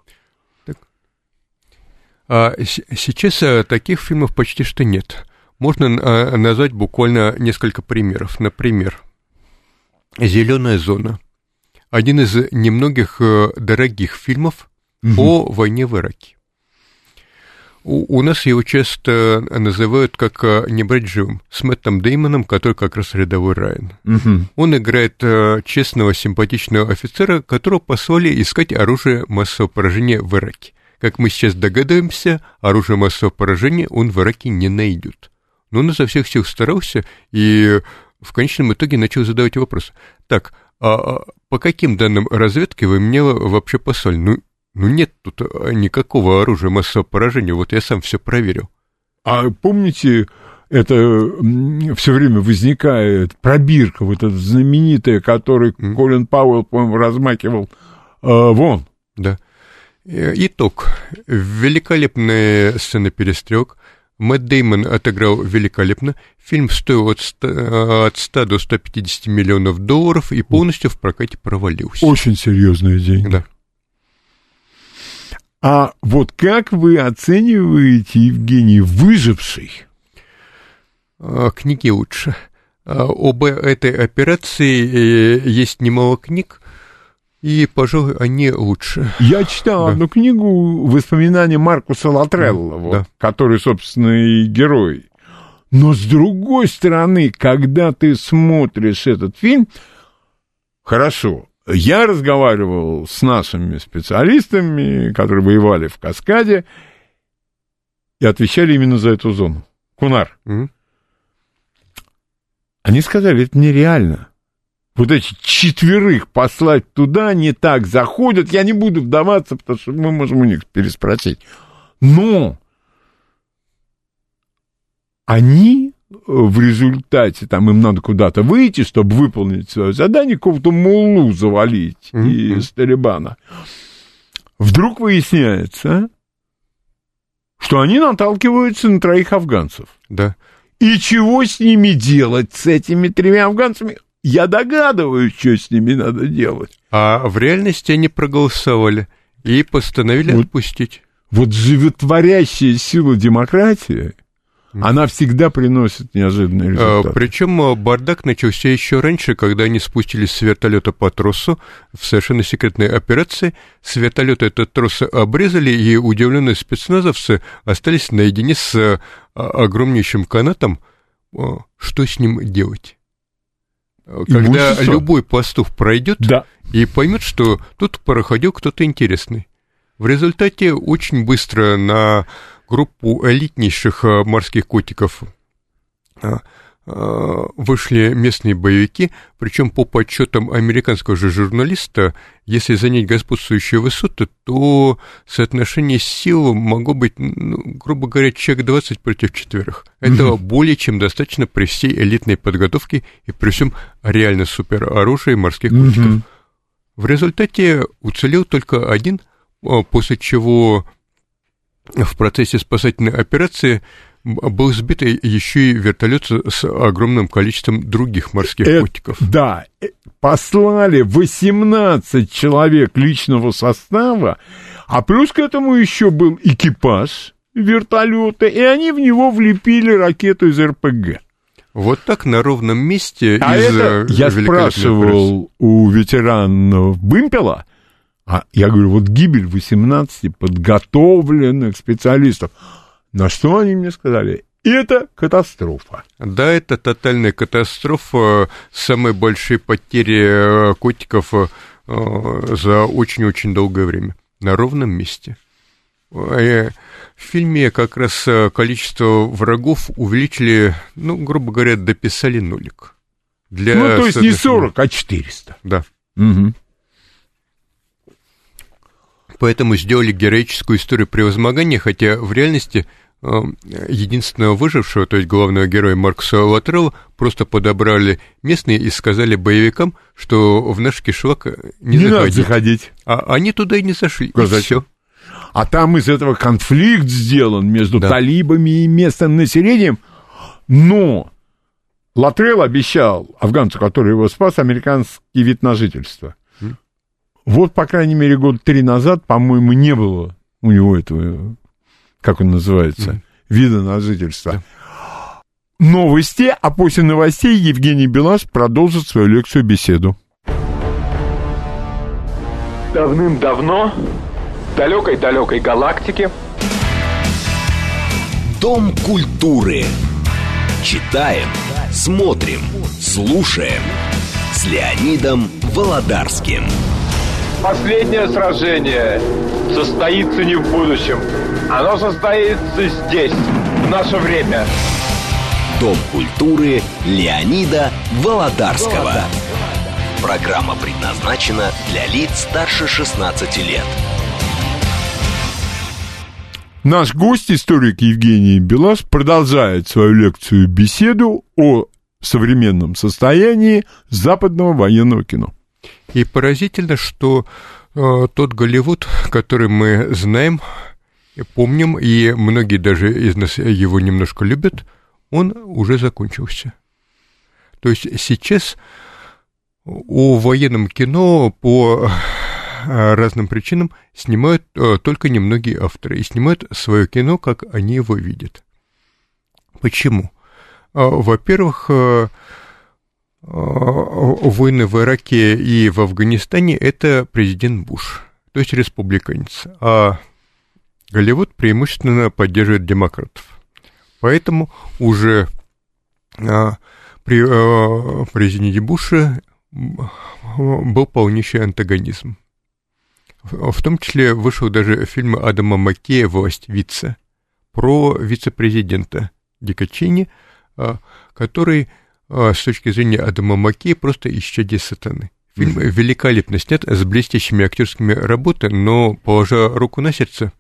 А сейчас э, таких фильмов почти что нет. Можно э, назвать буквально несколько примеров. Например, «Зеленая зона». Один из немногих э, дорогих фильмов угу. о войне в Ираке. У, у нас его часто называют как «Не брать живым» с Мэттом Деймоном, который как раз рядовой Райан. Угу. Он играет честного, симпатичного офицера, которого послали искать оружие массового поражения в Ираке. Как мы сейчас догадаемся, оружие массового поражения он в Ираке не найдет. Но он изо всех сил старался и в конечном итоге начал задавать вопрос. Так, а, а по каким данным разведки вы мне вообще послали? Ну, ну нет тут а, никакого оружия массового поражения, вот я сам все проверил. А помните, это все время возникает пробирка, вот эта знаменитая, которую mm. Колин Пауэлл, по-моему, размакивал э, вон. Да. Э, итог. Великолепная сцена перестрелок. Мэтт Деймон отыграл великолепно. Фильм стоил от 100, от 100 до 150 миллионов долларов и полностью в прокате провалился. Очень серьезные деньги. Да. А вот как вы оцениваете, Евгений, «Выживший»? А, книги лучше. А, об этой операции э, есть немало книг и, пожалуй, они лучше. Я читал да. одну книгу «Воспоминания Маркуса Латрелла», да. который, собственно, и герой. Но, с другой стороны, когда ты смотришь этот фильм, Хорошо. Я разговаривал с нашими специалистами, которые воевали в Каскаде, и отвечали именно за эту зону. Кунар. Мгм. Они сказали, это нереально. Вот эти четверых послать туда не так заходят. Я не буду вдаваться, потому что мы можем у них переспросить. Но они э, в результате, там им надо куда-то выйти, чтобы выполнить свое задание, какого-то муллу завалить Мгм. из Талибана. Вдруг выясняется, что они наталкиваются на троих афганцев. Да. И чего с ними делать, с этими тремя афганцами? Я догадываюсь, что с ними надо делать. А в реальности они проголосовали и постановили Вот. отпустить. Вот животворящая сила демократии, она всегда приносит неожиданные результаты. Причем А, бардак начался еще раньше, когда они спустились с вертолета по тросу в совершенно секретной операции. С вертолета этот трос обрезали, и удивленные спецназовцы остались наедине с а, огромнейшим канатом. А, Что с ним делать? Когда Имущество. любой пастух пройдет Да. и поймет, что тут проходил кто-то интересный. В результате очень быстро на группу элитнейших а, морских котиков а, вышли местные боевики, причем по подсчетам американского же журналиста, если занять господствующие высоты, то соотношение сил могло быть, ну, грубо говоря, человек 20 против четверых. Этого более чем достаточно при всей элитной подготовке и при всем реально супероружии морских котиков. Мгм. В результате уцелел только один, а, после чего в процессе спасательной операции был сбит еще и вертолет с огромным количеством других морских Э, котиков. Да, э, послали 18 человек личного состава, а плюс к этому еще был экипаж вертолета, и они в него влепили ракету из РПГ. Вот так на ровном месте А из это э, я спрашивал у ветеранов Вымпела, а я говорю, вот гибель 18 подготовленных специалистов. На что они мне сказали? Это катастрофа. Да, это тотальная катастрофа, самые большие потери э, котиков э, за очень-очень долгое время. На ровном месте. Э, В фильме как раз количество врагов увеличили, ну, грубо говоря, дописали нулик. Для, ну, то есть не соответственно, 40, а 400. Да. Мгм. Поэтому сделали героическую историю превозмогания, хотя в реальности э, единственного выжившего, то есть главного героя Маркуса Латрелла, просто подобрали местные и сказали боевикам, что в наш кишлак не, Не, надо заходить. А они туда и не зашли. А и всё. А там из этого конфликт сделан между Да. талибами и местным населением. Но Латрелл обещал афганцу, который его спас, американский вид на жительство. Вот, по крайней мере, год три назад, по-моему, не было у него этого, как он называется, вида на жительство. Новости, а после новостей Евгений Белаш продолжит свою лекцию-беседу. Давным-давно, в далекой-далекой галактике, Дом культуры. Читаем, смотрим, слушаем. С Леонидом Володарским. Последнее сражение состоится не в будущем. Оно состоится здесь, в наше время. Дом культуры Леонида Володарского. Программа предназначена для лиц старше 16 лет. Наш гость, историк Евгений Белаш, продолжает свою лекцию-беседу о современном состоянии западного военного кино. И поразительно, что э, тот Голливуд, который мы знаем, помним, и многие даже из нас его немножко любят, он уже закончился. То есть сейчас о военном кино по э, разным причинам снимают э, только немногие авторы и снимают свое кино, как они его видят. Почему? Во-первых, э, э, войны в Ираке и в Афганистане это президент Буш, то есть республиканец, а Голливуд преимущественно поддерживает демократов. Поэтому уже а, при а, президенте Буше был полнейший антагонизм. В том числе вышел даже фильм Адама Маккея «Власть вице» про вице-президента Дикачини, который с точки зрения Адама Маккея просто исчадие сатаны. Фильм великолепно снят, с блестящими актерскими работами, но, положа руку на сердце,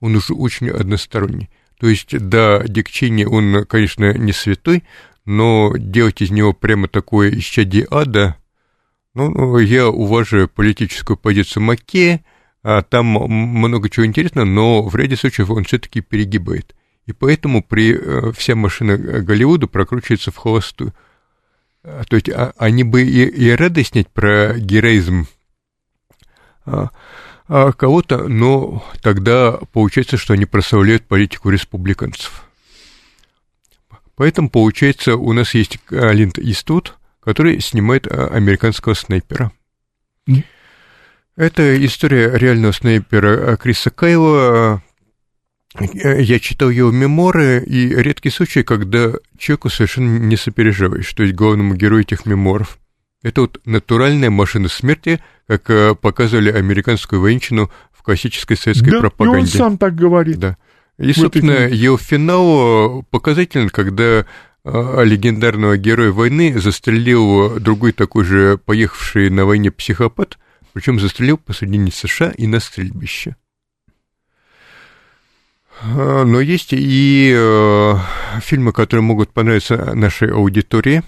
он уже очень односторонний. То есть, да, Дик Чейни, он, конечно, не святой, но делать из него прямо такое исчадие ада, ну, я уважаю политическую позицию Маккея, а там много чего интересного, но в ряде случаев он все-таки перегибает. И поэтому при, э, вся машина Голливуда прокручивается в холостую. А, то есть а, они бы и, и рады снять про героизм а, кого-то, но тогда получается, что они прославляют политику республиканцев. Поэтому, получается, у нас есть Линд Иствуд, который снимает американского снайпера. Mm. Это история реального снайпера Криса Кайла. Я читал его меморы, и редкий случай, когда человеку совершенно не сопереживаешь, то есть главному герою этих меморов. Это вот натуральная машина смерти, как э, показывали американскую военщину в классической советской да, пропаганде. И он сам так говорит. Да. И, собственно, вот его финал показателен, когда а, легендарного героя войны застрелил другой такой же поехавший на войне психопат, причем застрелил посредине США и на стрельбище. А, но есть и э, фильмы, которые могут понравиться нашей аудитории.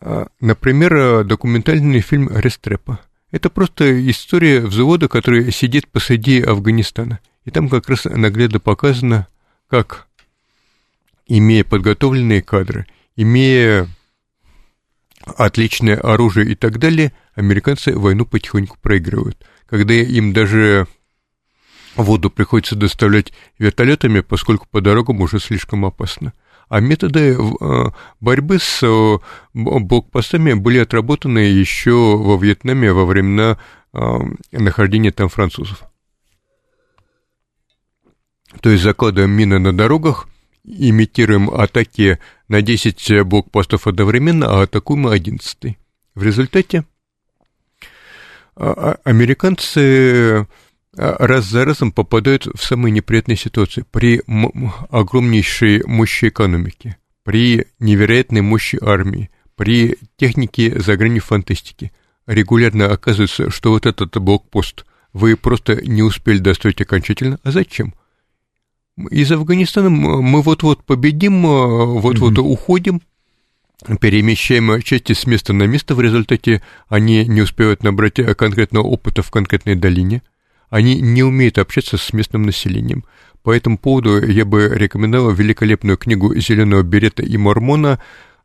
А, например, документальный фильм «Рестрепа». Это просто история взвода, который сидит посреди Афганистана. И там как раз наглядно показано, как, имея подготовленные кадры, имея отличное оружие и так далее, американцы войну потихоньку проигрывают. Когда им даже воду приходится доставлять вертолетами, поскольку по дорогам уже слишком опасно. А методы э, борьбы с э, блокпостами были отработаны еще во Вьетнаме во времена э, нахождения там французов. То есть закладываем мины на дорогах, имитируем атаки на 10 блокпостов одновременно, а атакуем 11. В результате американцы а, раз за разом попадают в самые неприятные ситуации при огромнейшей мощи экономики, при невероятной мощи армии, при технике за гранью фантастики. Регулярно оказывается, что вот этот блокпост вы просто не успели достроить окончательно. А зачем? Из Афганистана мы вот-вот победим, вот-вот mm-hmm. уходим, перемещаем части с места на место, в результате они не успевают набрать конкретного опыта в конкретной долине, они не умеют общаться с местным населением. По этому поводу я бы рекомендовал великолепную книгу «Зеленого берета и мормона».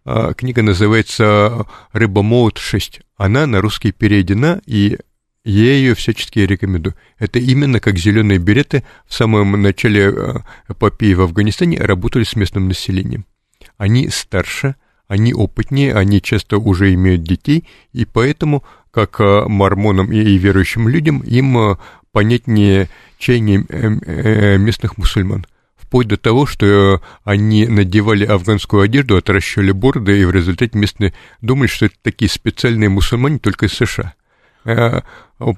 А, книга называется «Рыбомолот 6». Она на русский переведена, и я ее всячески рекомендую. Это именно как зеленые береты в самом начале э, эпопеи в Афганистане работали с местным населением. Они старше, они опытнее, они часто уже имеют детей, и поэтому, как э, мормонам и верующим людям, им э, понятнее чаяние местных мусульман. Вплоть до того, что они надевали афганскую одежду, отращивали бороды, и в результате местные думали, что это такие специальные мусульмане только из США.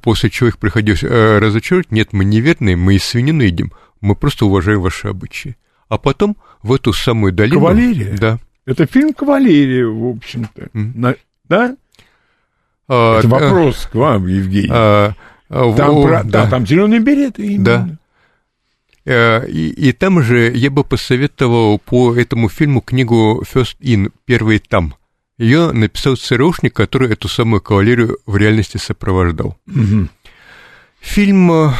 После чего их приходилось э, разочаровать, нет, мы неверные, мы и свинину едим, мы просто уважаем ваши обычаи. А потом в эту самую долину... Кавалерия? Да. Это фильм «Кавалерия», в общем-то. Mm. На, да? А, Это вопрос а, к вам, Евгений. А, а там, о, про, да. да, там зеленые береты. Именно. Да. Э, и, и там же я бы посоветовал по этому фильму книгу «First In», «Первый там». Ее написал ЦРУшник, который эту самую кавалерию в реальности сопровождал. Угу. Фильм, э,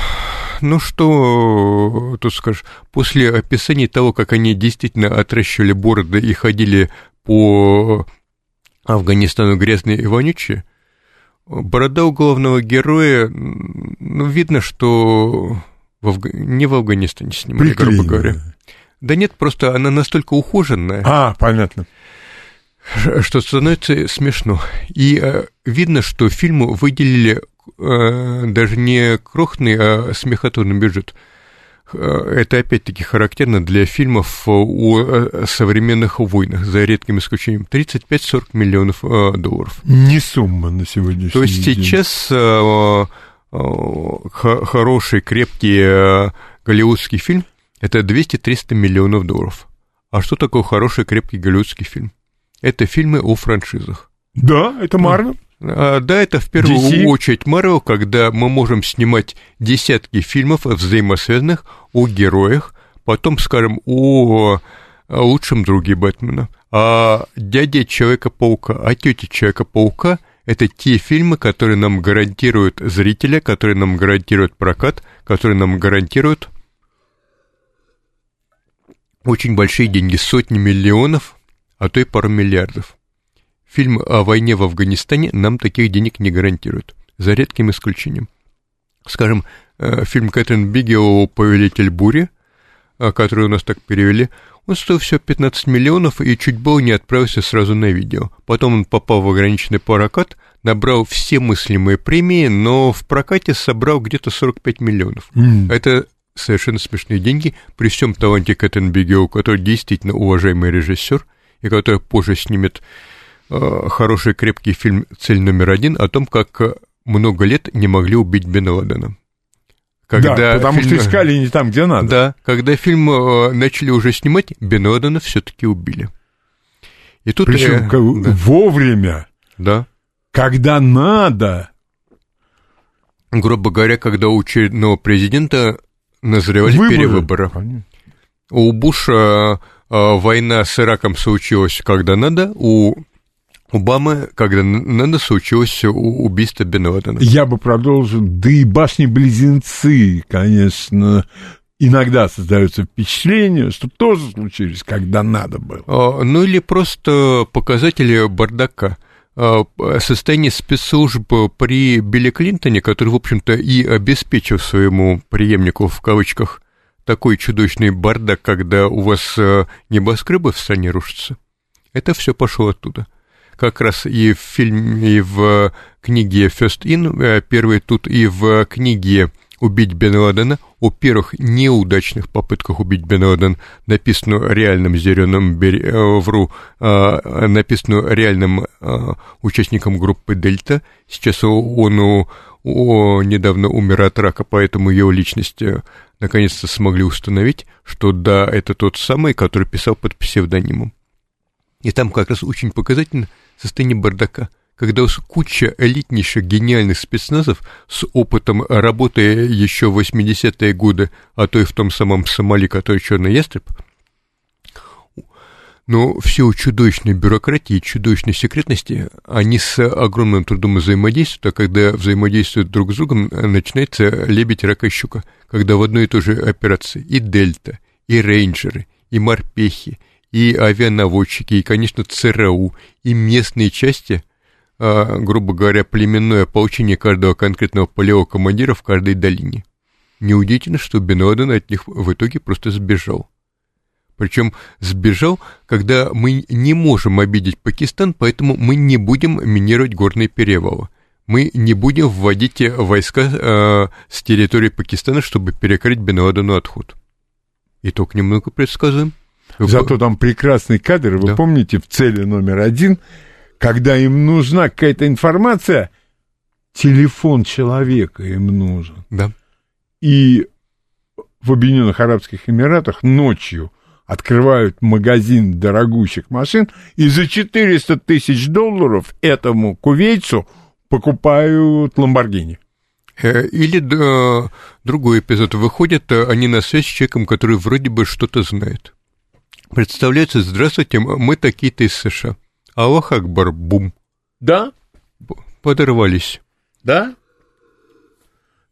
ну что тут скажешь, после описания того, как они действительно отращивали бороды и ходили по Афганистану грязные и вонючие, борода у главного героя, ну, видно, что в Афга... не в Афганистане снимали, грубо говоря. Да нет, просто она настолько ухоженная. А, понятно что становится смешно. И э, видно, что фильму выделили э, даже не крохный, а смехотворный бюджет. это опять-таки характерно для фильмов о современных войнах, за редким исключением. 35-40 миллионов долларов. Не сумма на сегодняшний То есть день. сейчас хороший, крепкий голливудский фильм – это 200-300 миллионов долларов. А что такое хороший, крепкий голливудский фильм? Это фильмы о франшизах. Да, это Марвел. А, да, это в первую DC. очередь Марвел, когда мы можем снимать десятки фильмов взаимосвязанных о героях, потом, скажем, о, о лучшем друге Бэтмена, а дяде Человека-паука, а тете Человека-паука – это те фильмы, которые нам гарантируют зрителя, которые нам гарантируют прокат, которые нам гарантируют очень большие деньги, сотни миллионов, а то и пару миллиардов. Фильм о войне в Афганистане нам таких денег не гарантирует, за редким исключением. Скажем, э, фильм Кэтрин Бигелоу «Повелитель бури», э, который у нас так перевели, он стоил всего 15 миллионов и чуть было не отправился сразу на видео. Потом он попал в ограниченный прокат, набрал все мыслимые премии, но в прокате собрал где-то 45 миллионов. М. Это совершенно смешные деньги при всем таланте Кэтрин Бигелоу, который действительно уважаемый режиссер, и который позже снимет хороший крепкий фильм «Цель номер один» о том, как э, много лет не могли убить Бен Ладена. да, потому фильм- что искали не там, где надо. Да, когда фильм э, начали уже снимать, Бен Ладена все-таки убили. И тут... Причем э, да, вовремя, да. когда надо. грубо говоря, когда у очередного президента назревали Выборы. перевыборы. Понятно. У Буша э, война с Ираком случилась, когда надо, у Обамы, когда надо, случилось убийство Бен Ладена. Я бы продолжил. Да и башни-близнецы, конечно, иногда создается впечатление, что тоже случились, когда надо было. А, Ну или просто показатели бардака. А, Состояние спецслужб при Билли Клинтоне, который, в общем-то, и обеспечил своему преемнику, в кавычках, такой чудовищный бардак, когда у вас э, небоскребы в стране рушатся, это все пошло оттуда. Как раз и в фильме, и в книге First In, э, первый тут, и в книге «Убить Бен Ладена» о первых неудачных попытках убить Бен Ладен, написанную реальным зеленым, э, вру, а, написанную реальным участником группы «Дельта». Сейчас он у- у- недавно умер от рака, поэтому его личность э, наконец-то смогли установить, что да, это тот самый, который писал под псевдонимом. И там как раз очень показательно состояние бардака, когда куча элитнейших гениальных спецназов с опытом работы еще в 80-е годы, а то и в том самом Сомали, который черный ястреб, но все у чудовищной бюрократии, чудовищной секретности, они с огромным трудом взаимодействуют, а когда взаимодействуют друг с другом, начинается лебедь, рак и щука, когда в одной и той же операции и Дельта, и рейнджеры, и морпехи, и авианаводчики, и, конечно, ЦРУ, и местные части, а, грубо говоря, племенное ополчение каждого конкретного полевого командира в каждой долине. Неудивительно, что Бен от них в итоге просто сбежал. Причем сбежал, когда мы не можем обидеть Пакистан, поэтому мы не будем минировать горные перевалы. Мы не будем вводить войска э, с территории Пакистана, чтобы перекрыть Бен Ладену отход. Итог немного предсказуем. Зато там прекрасный кадр, вы Да. помните, в цели номер один, когда им нужна какая-то информация, телефон человека им нужен. Да. И в Объединенных Арабских Эмиратах ночью открывают магазин дорогущих машин, и за 400 тысяч долларов этому кувейцу покупают Ламборгини. Э, Или да, другой эпизод. Выходят э, они на связь с человеком, который вроде бы что-то знает. Представляется, здравствуйте, мы такие-то из США. Аллах Акбар, бум, Да? подорвались. Да?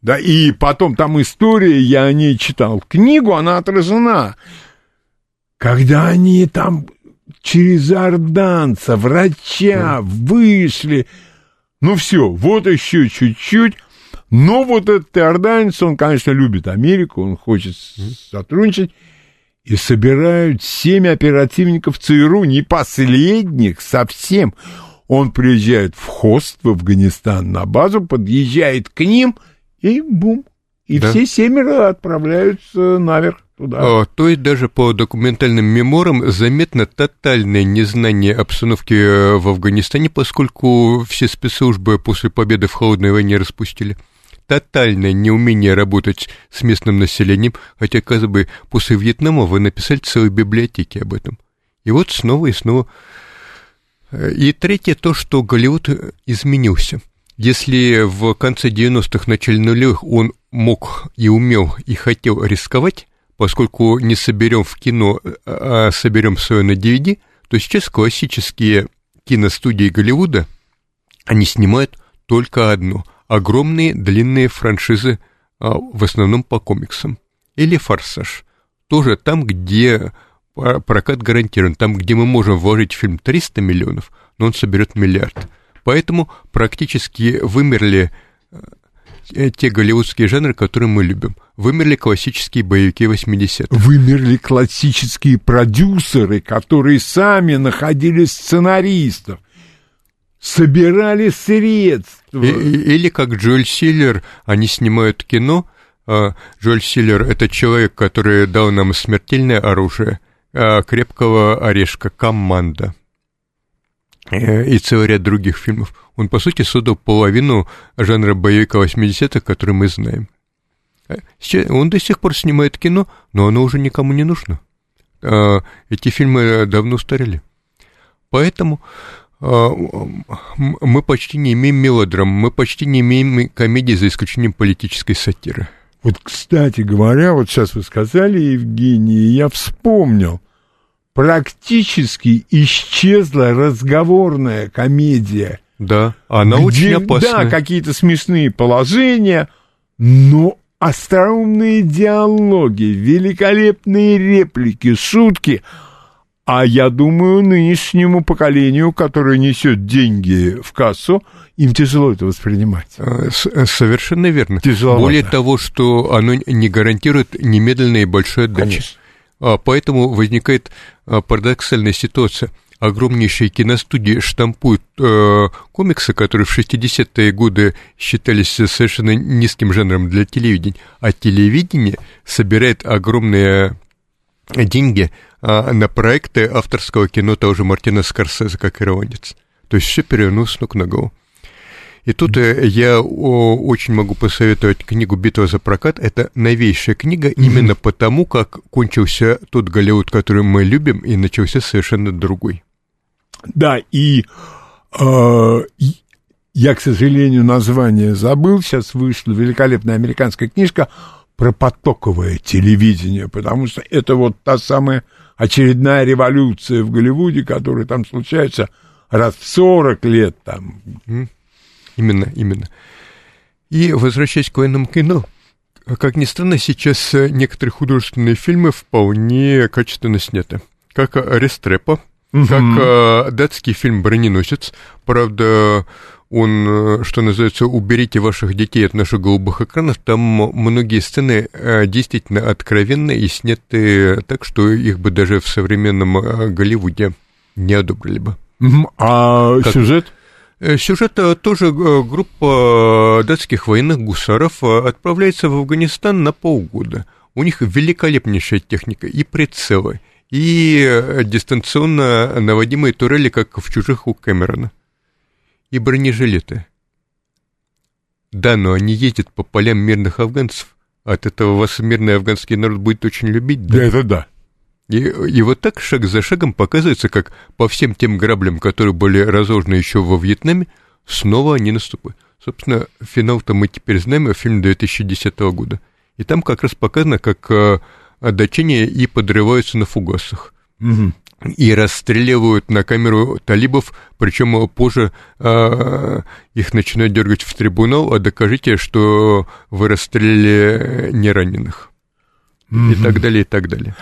Да, и потом там история, я о ней читал книгу, она отражена. Когда они там через орданца, врача вышли, ну все, вот еще чуть-чуть. Но вот этот иорданец, он, конечно, любит Америку, он хочет сотрудничать. И собирают семь оперативников ЦРУ, не последних совсем. Он приезжает в хост в Афганистан на базу, подъезжает к ним, и бум, и Да. все семеро отправляются наверх туда. А, то есть даже по документальным меморам заметно тотальное незнание обстановки э, в Афганистане, поскольку все спецслужбы после победы в холодной войне распустили. Тотальное неумение работать с местным населением, хотя, казалось бы, после Вьетнама вы написали целые библиотеки об этом. И вот снова и снова. Э, И третье, то, что Голливуд э, изменился. Если в конце 90-х, начале нулевых он мог и умел и хотел рисковать, поскольку не соберем в кино, а соберем свое на DVD, то сейчас классические киностудии Голливуда, они снимают только одно – огромные длинные франшизы, а, в основном по комиксам. Или «Форсаж». Тоже там, где прокат гарантирован, там, где мы можем вложить в фильм 300 миллионов, но он соберет миллиард. Поэтому практически вымерли э, те голливудские жанры, которые мы любим. Вымерли классические боевики 80-х. Вымерли классические продюсеры, которые сами находили сценаристов, собирали средства. И- Или как Джоэль Силлер, они снимают кино. а, Джоэль Силлер – это человек, который дал нам смертельное оружие, а, крепкого орешка, команда э, и целый ряд других фильмов. Он, по сути, создал половину жанра боевика 80-х, который мы знаем. Сейчас- Он до сих пор снимает кино, но оно уже никому не нужно. А, Эти фильмы давно устарели. Поэтому мы почти не имеем мелодрам, мы почти не имеем комедии за исключением политической сатиры. Вот, кстати говоря, вот сейчас вы сказали, Евгений, я вспомнил, практически исчезла разговорная комедия. Да, она где, очень опасная. Да, какие-то смешные положения, но остроумные диалоги, великолепные реплики, шутки. А я думаю, нынешнему поколению, которое несет деньги в кассу, им тяжело это воспринимать. Э, э, Совершенно верно. Тяжеловато. Более того, что оно не гарантирует немедленной и большой отдачи. Конечно. А, Поэтому возникает а, парадоксальная ситуация. Огромнейшие киностудии штампуют э, комиксы, которые в 60-е годы считались совершенно низким жанром для телевидения, а телевидение собирает огромные деньги а, на проекты авторского кино того же Мартина Скорсезе, как ирландец. То есть все перевернулось с ног на голову. И тут э, я очень могу посоветовать книгу «Битва за прокат». Это новейшая книга именно потому, как кончился тот Голливуд, который мы любим, и начался совершенно другой. Да, и, э, и я, к сожалению, название забыл. Сейчас вышла великолепная американская книжка про потоковое телевидение, потому что это вот та самая очередная революция в Голливуде, которая там случается раз в 40 лет. Там. Именно, именно. И возвращаясь к военному кино, как ни странно, сейчас э, некоторые художественные фильмы вполне качественно сняты. Как Рестрепа, как э, датский фильм «Броненосец». Правда, он, э, что называется, «Уберите ваших детей от наших голубых экранов». Там многие сцены э, действительно откровенные и сняты так, что их бы даже в современном э, Голливуде не одобрили бы. А Как- сюжет? Сюжет тоже группа датских военных гусаров отправляется в Афганистан на полгода. У них великолепнейшая техника и прицелы, и дистанционно наводимые турели, как в «Чужих» у Кэмерона, и бронежилеты. Да, но они ездят по полям мирных афганцев. От этого вас мирный афганский народ будет очень любить, да? Да, это да. И, и вот так шаг за шагом показывается, как по всем тем граблям, которые были разложены еще во Вьетнаме, снова они наступают. Собственно, финал-то мы теперь знаем, фильм 2010 года. И там как раз показано, как э, датчане и подрываются на фугасах. Мгм. И расстреливают на камеру талибов, причем позже э, их начинают дергать в трибунал, а докажите, что вы расстреляли не раненых и так далее, и так далее.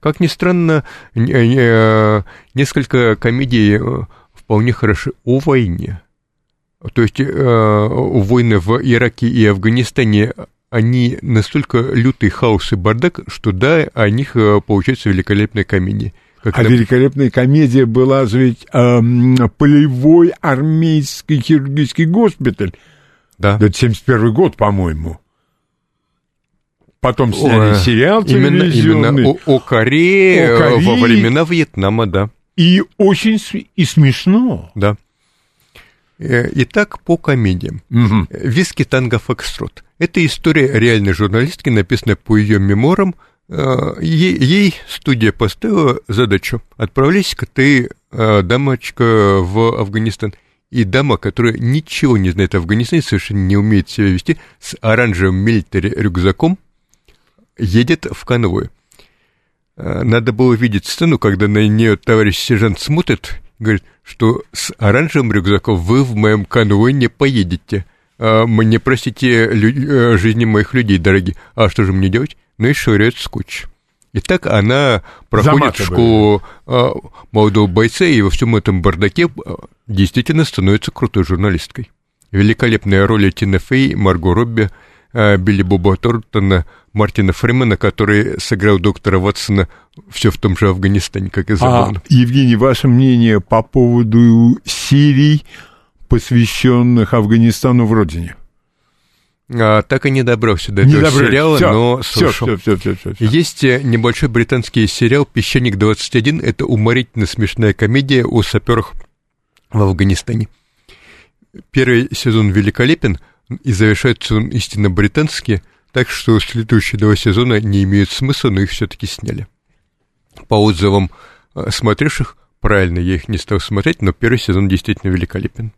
Как ни странно, не- несколько комедий э, вполне хороши о войне. То есть э, войны в Ираке и Афганистане, они настолько лютый хаос и бардак, что да, о них э, получаются великолепные комедии. Как А нап- великолепная комедия была ведь эм, полевой армейский хирургический госпиталь. Да. Это 71 год, по-моему. Потом сняли О, сериал Именно, именно о, о Корее О Корее. во времена Вьетнама, да. И очень и смешно. да. Э, Итак, по комедиям. Мгм. Виски танго фокстрот. Это история реальной журналистки, написанная по ее меморам. Э, Ей, ей студия поставила задачу. Отправляйся-ка ты, дамочка, в Афганистан. И дама, которая ничего не знает о Афганистане, совершенно не умеет себя вести, с оранжевым милитари рюкзаком, едет в конвой. Надо было видеть сцену, когда на нее товарищ сержант смотрит, говорит, что с оранжевым рюкзаком вы в моем конвой не поедете. А, Мне, простите, лю- э, жизни моих людей, дорогие. А что же мне делать? Ну и швыряет скотч. И так она проходит в школу а, молодого бойца и во всем этом бардаке а, действительно становится крутой журналисткой. Великолепная роль Тина Фей, Марго Робби, Билли Боба Тортона, Мартина Фримена, который сыграл доктора Ватсона все в том же Афганистане, как и А, забавно. Евгений, ваше мнение по поводу серий, посвященных Афганистану в родине? А, так и не добрался до Не этого добрались. сериала, Всё, но всё, слышал. всё, всё, всё, всё, всё. Есть э, небольшой британский сериал «Песчаник-21». Это уморительно смешная комедия о саперах в Афганистане. Первый сезон великолепен, и завершается он истинно британски, так что следующие два сезона не имеют смысла, но их все-таки сняли. По отзывам э, смотревших, правильно, я их не стал смотреть, но первый сезон действительно великолепен.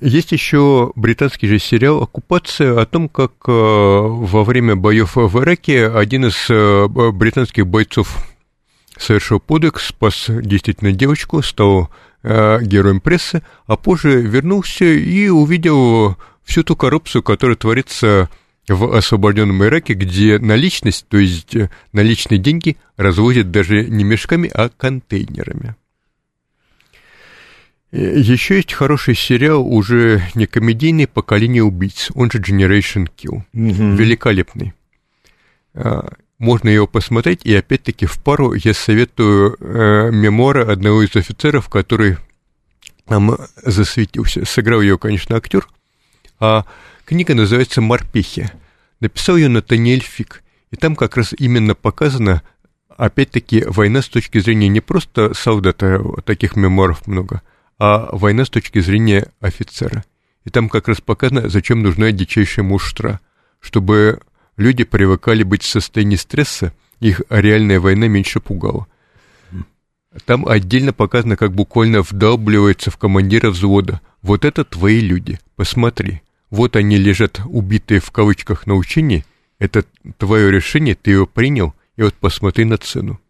Есть еще британский же сериал «Оккупация» о том, как э, во время боев в Ираке один из э, британских бойцов совершил подвиг, спас действительно девочку, стал э, героем прессы, а позже вернулся и увидел всю ту коррупцию, которая творится в освобожденном Ираке, где наличность, то есть э, наличные деньги развозят даже не мешками, а контейнерами. Э, Еще есть хороший сериал, уже не комедийный, «Поколение убийц», он же Generation Kill. Великолепный. Можно его посмотреть, и опять-таки в пару я советую э, мемуары одного из офицеров, который там засветился. Сыграл ее, конечно, актер, а книга называется «Морпехи». Написал ее Натаниэль Фик, и там как раз именно показана, опять-таки, война с точки зрения не просто солдата, таких мемуаров много, а война с точки зрения офицера. И там как раз показано, зачем нужна дичайшая муштра, чтобы люди привыкали быть в состоянии стресса, их реальная война меньше пугала. Там отдельно показано, как буквально вдалбливается в командира взвода. Вот это твои люди, посмотри. Вот они лежат убитые в кавычках на учении. Это твое решение, ты его принял, и вот посмотри на цену.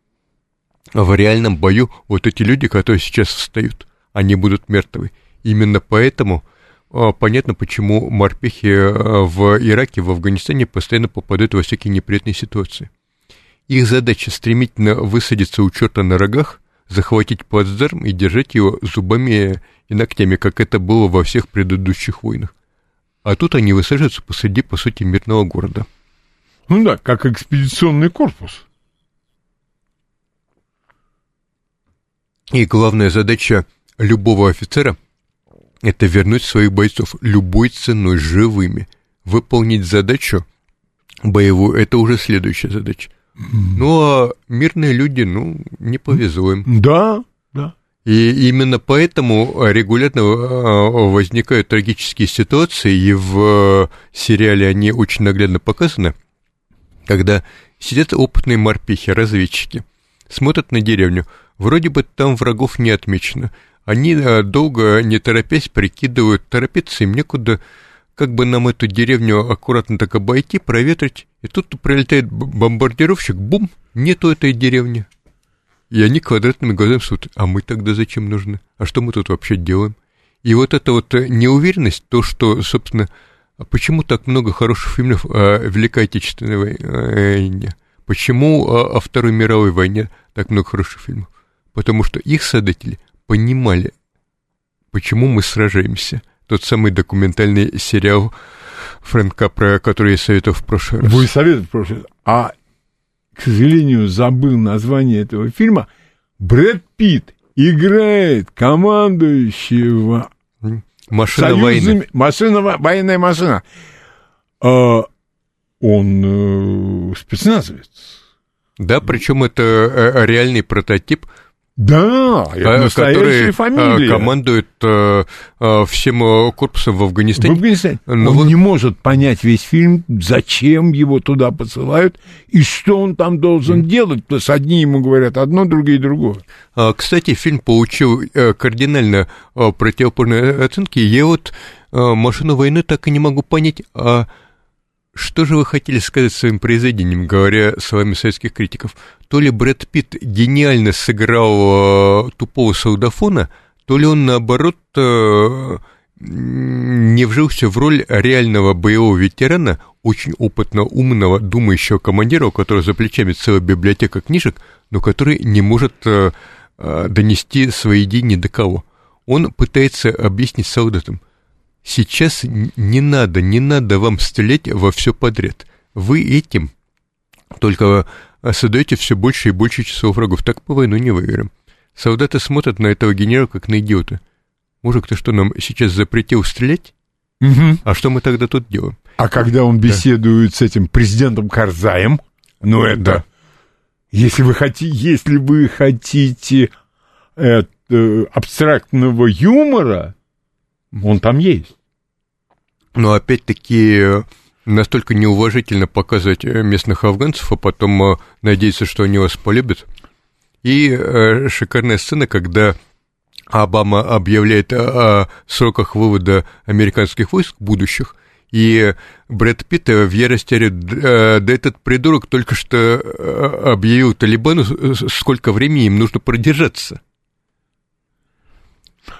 А в реальном бою вот эти люди, которые сейчас встают, они будут мертвы. Именно поэтому понятно, почему морпехи а, в Ираке, в Афганистане постоянно попадают во всякие неприятные ситуации. Их задача стремительно высадиться у черта на рогах, захватить плацдарм и держать его зубами и ногтями, как это было во всех предыдущих войнах. А тут они высаживаются посреди, по сути, мирного города. Ну да, как экспедиционный корпус. И главная задача любого офицера – это вернуть своих бойцов любой ценой живыми. Выполнить задачу боевую – это уже следующая задача. Ну, а мирные люди, ну, не повезло им. Да, да. И именно поэтому регулярно а, возникают трагические ситуации, и в сериале они очень наглядно показаны, когда сидят опытные морпехи, разведчики, смотрят на деревню, вроде бы там врагов не отмечено, они а, долго, не торопясь, прикидывают, торопиться им некуда, как бы нам эту деревню аккуратно так обойти, проветрить, и тут прилетает бомбардировщик, бум, нету этой деревни. И они квадратными глазами смотрят, а мы тогда зачем нужны? А что мы тут вообще делаем? И вот эта вот э, неуверенность, то, что, собственно, а почему так много хороших фильмов о Великой Отечественной вой- э, войне? Почему о Второй мировой войне так много хороших фильмов? Потому что их создатели понимали, почему мы сражаемся. Тот самый документальный сериал Фрэнк Капра, который я советовал в прошлый раз. Вы советовали в прошлый раз. А, к сожалению, забыл название этого фильма. Брэд Питт играет командующего Машина союзами- войны. Машина, во- военная машина. а, он э, спецназовец. Да, причем это э, реальный прототип Да, это э, который э, фамилия. командует э, э, всем э, корпусом в В Афганистане. Афганистане. Ну он вот- не может понять весь фильм, зачем его туда посылают и что он там должен делать. Потому что одни ему говорят одно, другие другое. А, Кстати, фильм получил кардинально противоположные оценки. Я вот «Машину войны» так и не могу понять, а что же вы хотели сказать своим произведением, говоря словами советских критиков? То ли Брэд Питт гениально сыграл э, тупого солдафона, то ли он, наоборот, э, не вжился в роль реального боевого ветерана, очень опытно умного, думающего командира, у которого за плечами целая библиотека книжек, но который не может э, донести свои идеи ни до кого. Он пытается объяснить солдатам, сейчас не надо, не надо вам стрелять во все подряд. Вы этим только создаете все больше и больше часов врагов. Так по войну не выиграем. Солдаты смотрят на этого генерала как на идиота. Мужик, ты что, нам сейчас запретил стрелять? А что мы тогда тут делаем? А когда он беседует с этим президентом Карзаем, ну это... Да. Если вы хотите, если вы хотите э, э, абстрактного юмора, он там есть. Но опять-таки э, настолько неуважительно показывать э, местных афганцев, а потом э, надеяться, что они вас полюбят. И шикарная сцена, когда Обама объявляет о, сроках вывода американских войск будущих, и Брэд Питт в ярости орёт, «Э, да этот придурок только что объявил Талибану, сколько времени им нужно продержаться.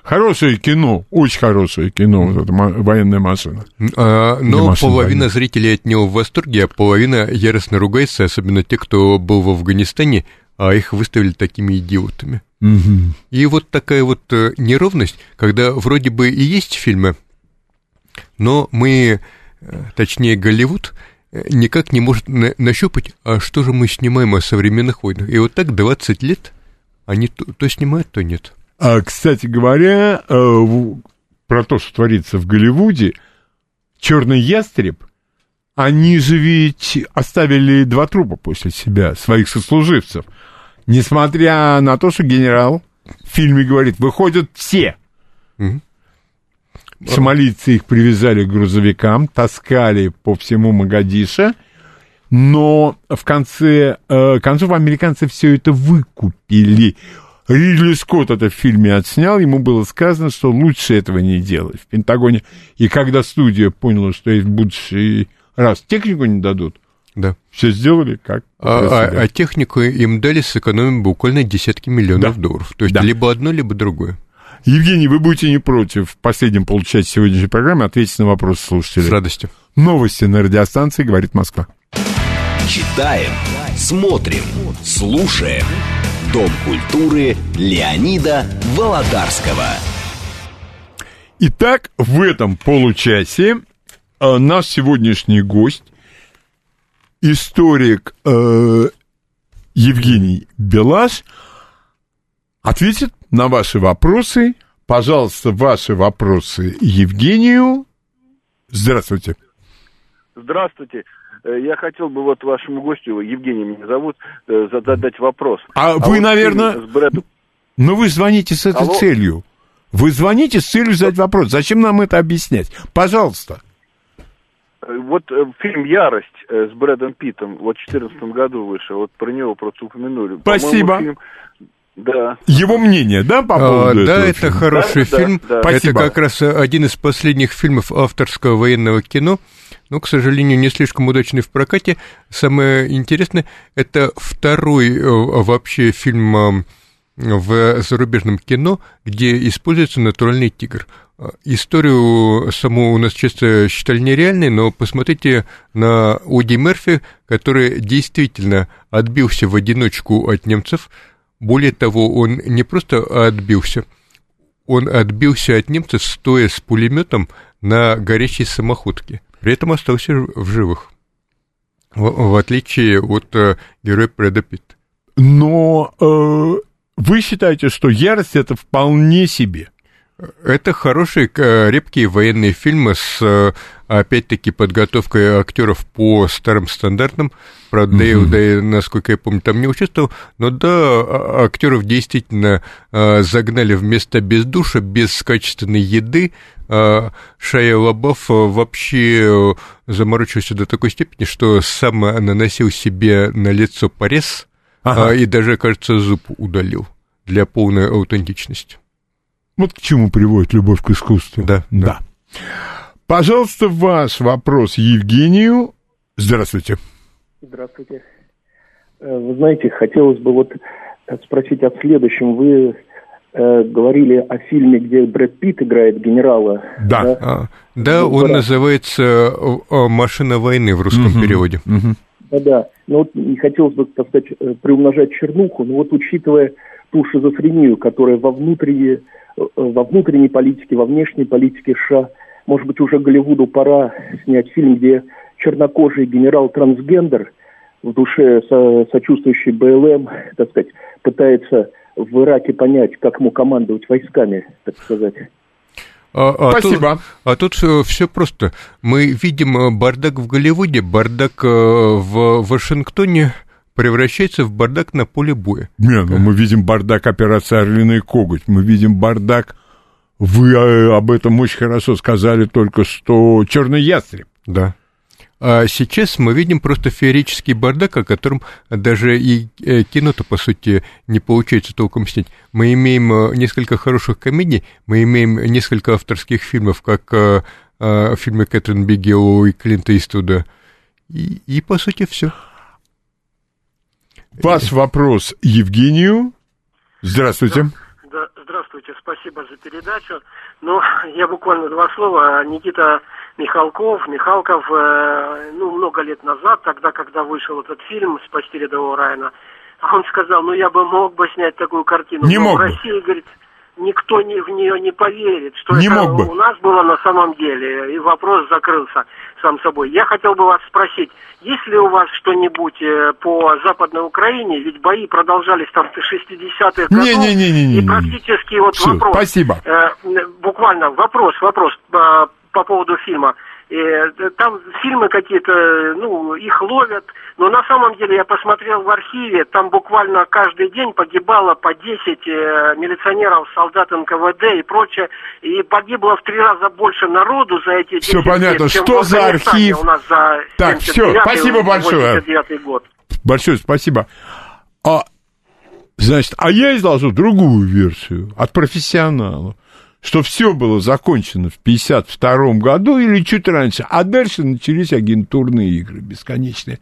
Хорошее кино, очень хорошее кино, вот эта военная машина. А, Но машин половина войны. зрителей от него в восторге, а половина яростно ругается, особенно те, кто был в Афганистане, а их выставили такими идиотами. Мгм. И вот такая вот э, неровность, когда вроде бы и есть фильмы, но мы, э, точнее Голливуд, э, никак не может на- нащупать, а что же мы снимаем о современных войнах. И вот так 20 лет они то, то снимают, то нет. А, кстати говоря, э, про то, что творится в Голливуде, Черный ястреб, они же ведь оставили два трупа после себя, своих сослуживцев. Несмотря на то, что генерал в фильме говорит, выходят все. Мгм. Сомалийцы их привязали к грузовикам, таскали по всему Магадиша, но в конце э, концов американцы все это выкупили. Ридли Скотт это в фильме отснял, ему было сказано, что лучше этого не делать в Пентагоне. И когда студия поняла, что в будущий раз технику не дадут, Да. все сделали как А, а- а технику им дали сэкономить буквально десятки миллионов Да. долларов. То есть Да. либо одно, либо другое. Евгений, вы будете не против в последнем получать сегодняшней программе ответить на вопрос слушателей. С радостью. Новости на радиостанции «Говорит Москва». Читаем, смотрим, слушаем. Дом культуры Леонида Володарского. Итак, в этом получасе э, наш сегодняшний гость, историк э, Евгений Белаш, ответит на ваши вопросы. Пожалуйста, ваши вопросы Евгению. Здравствуйте. Здравствуйте. Э, Я хотел бы вот вашему гостю, Евгений меня зовут, э, задать вопрос. А вы, вот наверное- С Брэдом... Но вы звоните с этой Алло. целью. Вы звоните с целью задать вопрос. Зачем нам это объяснять? Пожалуйста. э, Вот фильм «Ярость» с Брэдом Питтом вот в 2014 году вышел. Вот про него просто упомянули. Спасибо. фильм- Да. Его мнение, да, по А, поводу да, этого это фильма? хороший Да, да, фильм. да. Это Спасибо. как раз один из последних фильмов авторского военного кино. Но, к сожалению, не слишком удачный в прокате. Самое интересное, это второй э, вообще фильм э, в зарубежном кино, где используется натуральный тигр. Э, Историю саму у нас часто считали нереальной, но посмотрите на Оди Мерфи, который действительно отбился в одиночку от немцев. Более того, он не просто отбился, он отбился от немцев, стоя с пулеметом на горячей самоходке. При этом остался в живых. В, в отличие от э, героя Брэда Питта. Но э, вы считаете, что ярость это вполне себе. Это хорошие, крепкие военные фильмы с, э, опять-таки, подготовкой актеров по старым стандартам. Правда, mm-hmm. Дэйв, насколько я помню, там не участвовал. Но да, а, актеров действительно а, загнали в места без душа, без качественной еды. А, Шая Лабаф вообще заморочился до такой степени, что сам наносил себе на лицо порез ага. и даже, кажется, зуб удалил для полной аутентичности. Вот к чему приводит любовь к искусству. Да. Да. Пожалуйста, ваш вопрос Евгению. Здравствуйте. Здравствуйте. Э, вы знаете, хотелось бы вот спросить о следующем. Вы э, говорили о фильме, где Брэд Питт играет генерала. Да. Да, а, да ну, он называется э, «Машина войны» в русском угу, переводе. Угу. Да-да. Но вот не хотелось бы, так сказать, э, приумножать чернуху, но вот учитывая ту шизофрению, которая во внутренней Э, во внутренней политике, во внешней политике США. Может быть, уже Голливуду пора снять фильм, где чернокожий генерал-трансгендер в душе со, сочувствующий БЛМ, так сказать, пытается в Ираке понять, как ему командовать войсками, так сказать. А, а Спасибо. Тут, а тут все, все просто. Мы видим э, бардак в Голливуде, бардак э, в Вашингтоне, превращается в бардак на поле боя. Не, ну мы видим бардак операции «Орлиный коготь», мы видим бардак, вы э, об этом очень хорошо сказали только что «Черный ястреб». Да. А сейчас мы видим просто феерический бардак, о котором даже и э, кино-то, по сути, не получается толком снять. Мы имеем э, несколько хороших комедий, мы имеем несколько авторских фильмов, как фильмы Кэтрин Бигеллоу и Клинта Иствуда, и, и по сути, все. Ваш вопрос Евгению. Здравствуйте. Да, здравствуйте, спасибо за передачу. Ну, я буквально два слова. Никита Михалков, Михалков, э, ну, много лет назад, тогда, когда вышел этот фильм «Спасти рядового Райана», он сказал, ну, я бы мог бы снять такую картину. Не мог в России, бы. говорит, никто не, в нее не поверит, что не это мог бы. у нас было на самом деле, и вопрос закрылся сам собой. Я хотел бы вас спросить, есть ли у вас что-нибудь э, по Западной Украине, ведь бои продолжались там в 60-х годов, не, не, не, не, не, и практически вот Все, вопрос. Спасибо. Э, буквально вопрос, вопрос э, по поводу фильма. Э, там фильмы какие-то, ну, их ловят, но на самом деле я посмотрел в архиве, там буквально каждый день погибало по 10 э, милиционеров, солдат НКВД и прочее, и погибло в три раза больше народу за эти 10 Все понятно, лет, что за архив? У нас за так, все, спасибо большое. год. Большое спасибо. А, значит, а я изложу другую версию от профессионалов что все было закончено в 1952 году или чуть раньше, а дальше начались агентурные игры бесконечные.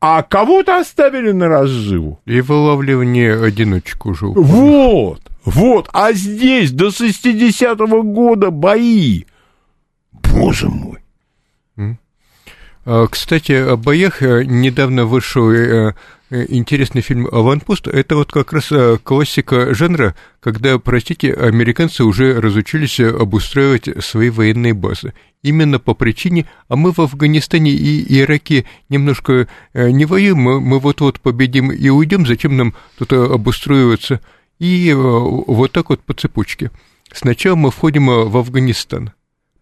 А кого-то оставили на разживу. И вылавливание одиночек уже. Вот, вот. А здесь до 60-го года бои. Боже мой. А, кстати, о боях э, недавно вышел Э, интересный фильм «Аванпост» — это вот как раз э, классика жанра, когда, простите, американцы уже разучились обустраивать свои военные базы. Именно по причине, а мы в Афганистане и Ираке немножко э, не воюем, мы вот-вот победим и уйдем, зачем нам тут обустроиваться? И вот так вот по цепочке. Сначала мы входим в Афганистан,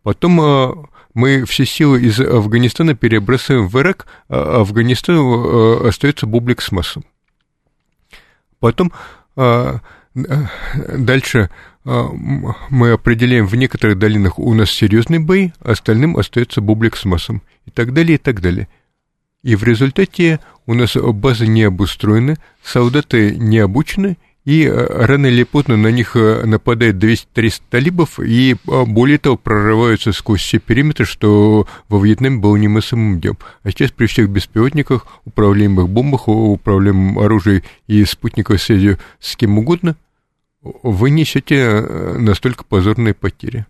потом мы все силы из Афганистана перебрасываем в Ирак, а Афганистану э, остается бублик с массом. Потом а, дальше а, мы определяем в некоторых долинах у нас серьезные бои, остальным остается бублик с массом. И так далее, и так далее. И в результате у нас базы не обустроены, солдаты не обучены, и э, рано или поздно на них э, нападает 200-300 талибов, и э, более того прорываются сквозь все периметры, что во Вьетнаме было немыслимым днем. А сейчас при всех беспилотниках, управляемых бомбах, управляемом оружии и спутниковой связью с кем угодно, вы несете настолько позорные потери.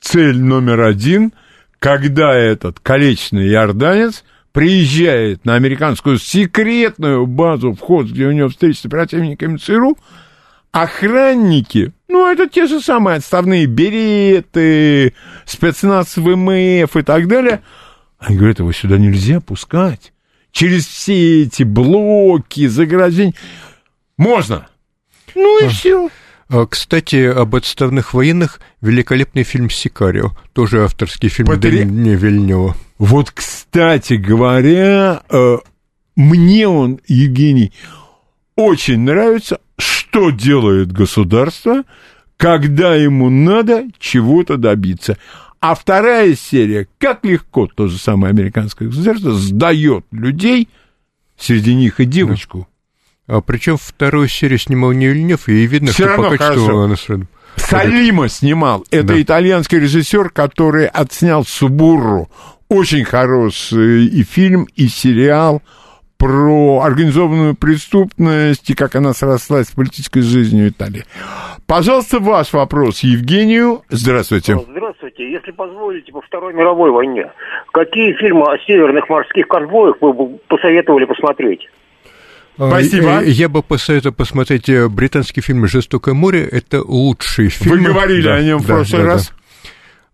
Цель номер один, когда этот колечный иорданец приезжает на американскую секретную базу, вход, где у него встреча с оперативниками ЦРУ, охранники, ну, это те же самые отставные береты, спецназ ВМФ и так далее, они говорят, его сюда нельзя пускать. Через все эти блоки, заграждения. Можно. Ну и все. А, Кстати, об отставных военных великолепный фильм «Сикарио», тоже авторский фильм Патри- Дэни Вильнева. Вот, кстати говоря, э, мне он, Евгений, очень нравится, что делает государство, когда ему надо чего-то добиться. А вторая серия, как легко то же самое американское государство сдает людей, среди них и девочку. А причем вторую серию снимал не Вильнев, и видно, Всё что равно по качеству хорошо. она сразу- Салима снимал. Это Да. итальянский режиссер, который отснял Субуру. Очень хороший и фильм, и сериал про организованную преступность и как она срослась с политической жизнью Италии. Пожалуйста, ваш вопрос Евгению. Здравствуйте. Здравствуйте. Если позволите, по Второй мировой войне, какие фильмы о северных морских конвоях вы бы посоветовали посмотреть? Спасибо. э, Я бы посоветовал посмотреть э, британский фильм «Жестокое море». Это лучший фильм. Вы говорили Да, о нем в да, прошлый да, да. раз.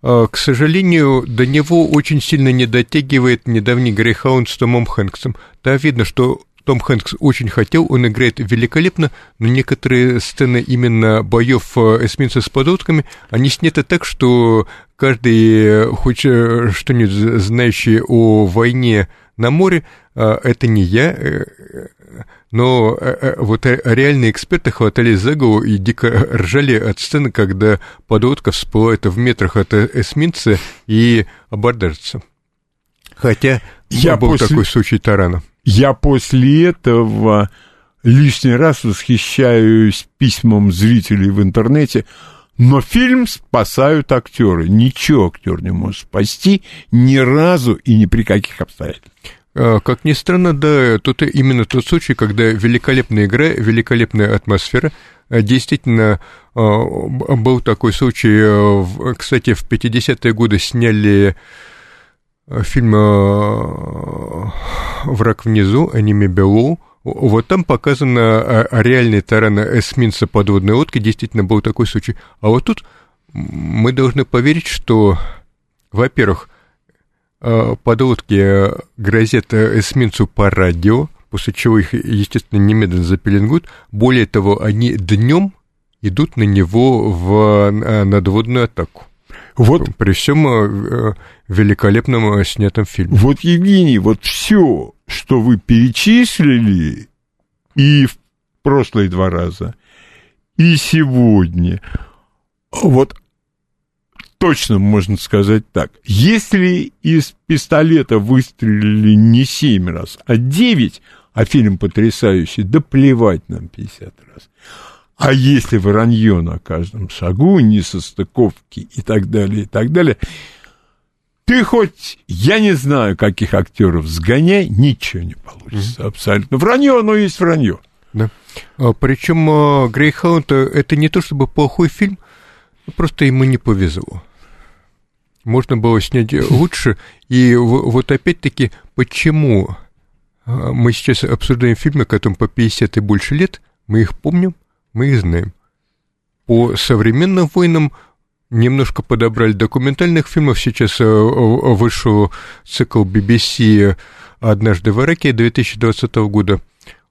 А, К сожалению, до него очень сильно не дотягивает недавний Грейхаунд с Томом Хэнксом. Там видно, что Том Хэнкс очень хотел, он играет великолепно, но некоторые сцены именно боев э, эсминца с подлодками, они сняты так, что каждый, э, хоть э, что-нибудь знающий о войне на море, э, это не я, э, э, но э, э, вот э, реальные эксперты хватались за голову и дико ржали от сцены, когда подлодка всплывает в метрах от эсминца и абордажится. Хотя Я был после- такой случай тарана. Я после этого лишний раз восхищаюсь письмом зрителей в интернете, но фильм спасают актеры. Ничего актер не может спасти ни разу и ни при каких обстоятельствах. А, Как ни странно, да, тут именно тот случай, когда великолепная игра, великолепная атмосфера. А, Действительно, а, был такой случай, в- кстати, в 50-е годы сняли а, фильм а, «Враг внизу», аниме «Белоу». Вот там показано реальный таран эсминца подводной лодки, действительно был такой случай. А вот тут мы должны поверить, что, во-первых, э, подлодки грозят э, эсминцу по радио, после чего их, естественно, немедленно запеленгуют. Более того, они днем идут на него в э, надводную атаку. Вот, При всем э, великолепном э, снятом фильме. вот, Евгений, вот все, что вы перечислили и в прошлые два раза, и сегодня, вот точно можно сказать так. Если из пистолета выстрелили не семь раз, а девять, а фильм потрясающий, да плевать нам 50 раз. А если вранье на каждом шагу, несостыковки и так далее, и так далее, ты хоть, я не знаю, каких актеров сгоняй, ничего не получится абсолютно. Вранье, оно есть вранье. Да. Причем Грейхаунд это не то чтобы плохой фильм, просто ему не повезло. Можно было снять лучше. И вот опять-таки, почему а, мы сейчас обсуждаем фильмы, которым по 50 и больше лет, мы их помним, мы их знаем. По современным войнам немножко подобрали документальных фильмов. Сейчас в- вышел цикл BBC «Однажды в Ираке» 2020 года.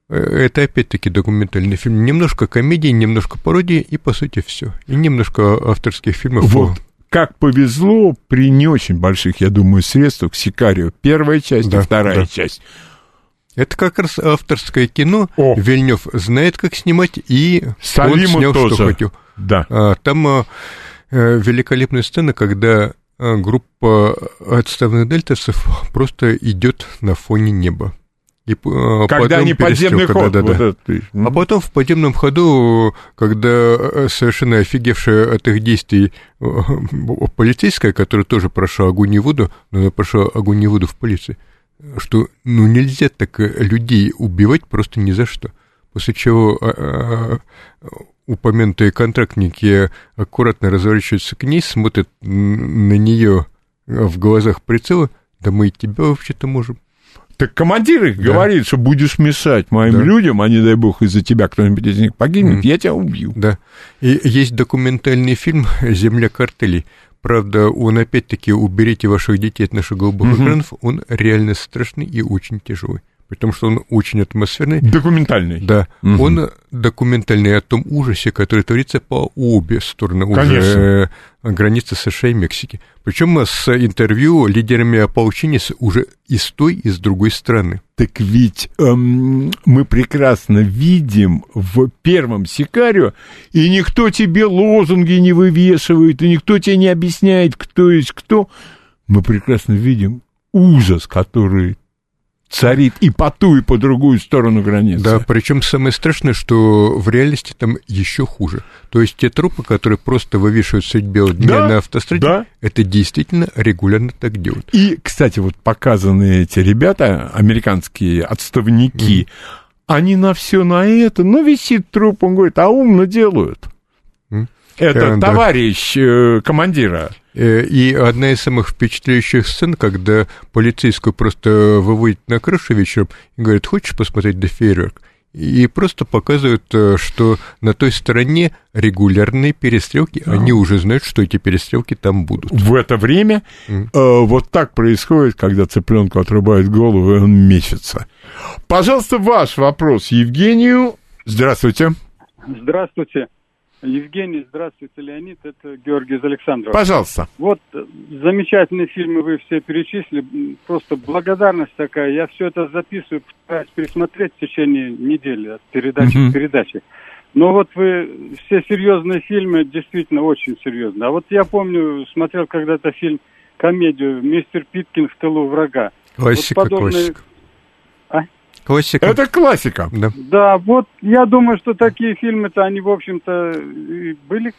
Э, Это опять-таки документальный фильм. Немножко комедии, немножко пародии, и по сути все. И немножко авторских фильмов. Вот как повезло при не очень больших, я думаю, средствах Сикарио. Первая часть Да, и вторая да. часть. Это как раз авторское кино. О. Вильнев знает, как снимать, и он Салима снял, тоже. что хотел. Да. А, Там а, великолепная сцена, когда группа отставных дельтасов просто идет на фоне неба. И, а, Когда потом они подземный ход. да-да-да. вот это, А потом в подземном ходу, когда э, совершенно офигевшая от их действий э, полицейская, которая тоже прошла огонь и воду, но она прошла огонь и воду в полиции, что ну нельзя так э, людей убивать просто ни за что. После чего а, а, упомянутые контрактники аккуратно разворачиваются к ней, смотрят на нее в глазах прицела, да мы и тебя вообще-то можем. Так командир их Да. говорит, что будешь мешать моим Да. людям, а не дай бог из-за тебя кто-нибудь из них погибнет, Мгм. я тебя убью. Да. И есть документальный фильм «Земля картелей». Правда, он опять-таки «Уберите ваших детей от наших голубых экранов», он реально страшный и очень тяжелый. Потому что он очень атмосферный. Документальный. Да, Мгм. он документальный о том ужасе, который творится по обе стороны уже Конечно. границы США и Мексики. Причем с интервью лидерами ополчения с- уже и с той, и с другой стороны. Так ведь эм, мы прекрасно видим в первом Сикарио, и никто тебе лозунги не вывешивает, и никто тебе не объясняет, кто есть кто. Мы прекрасно видим ужас, который царит и по ту, и по другую сторону границы. Да, причем самое страшное, что в реальности там еще хуже. То есть те трупы, которые просто вывешивают средь бела дня Да, на автостраде, да. это действительно регулярно так делают. И, кстати, вот показанные эти ребята, американские отставники, они на все на это, ну, висит труп, он говорит, а умно делают. Это Э, да. товарищ э, командира. Э, И одна из самых впечатляющих сцен, когда полицейскую просто выводят на крышу вечером и говорят, хочешь посмотреть на фейерверк? И просто показывают, э, что на той стороне регулярные перестрелки, они уже знают, что эти перестрелки там будут. В это время Мгм. э, вот так происходит, когда цыпленку отрубают голову, и он мечется. Пожалуйста, ваш вопрос Евгению. Здравствуйте. Здравствуйте, Евгений, здравствуйте, Леонид, это Георгий из Александрова. Пожалуйста. Вот э, замечательные фильмы вы все перечислили, просто благодарность такая. Я все это записываю, пытаюсь пересмотреть в течение недели от передачи Мгм. к передаче. Но вот вы все серьезные фильмы, действительно очень серьезные. А вот я помню, смотрел когда-то фильм, комедию «Мистер Питкин в тылу врага». Классика, вот подобные- классика. Классика. Это классика. Да. Да, вот я думаю, что такие фильмы-то, они, в общем-то, и были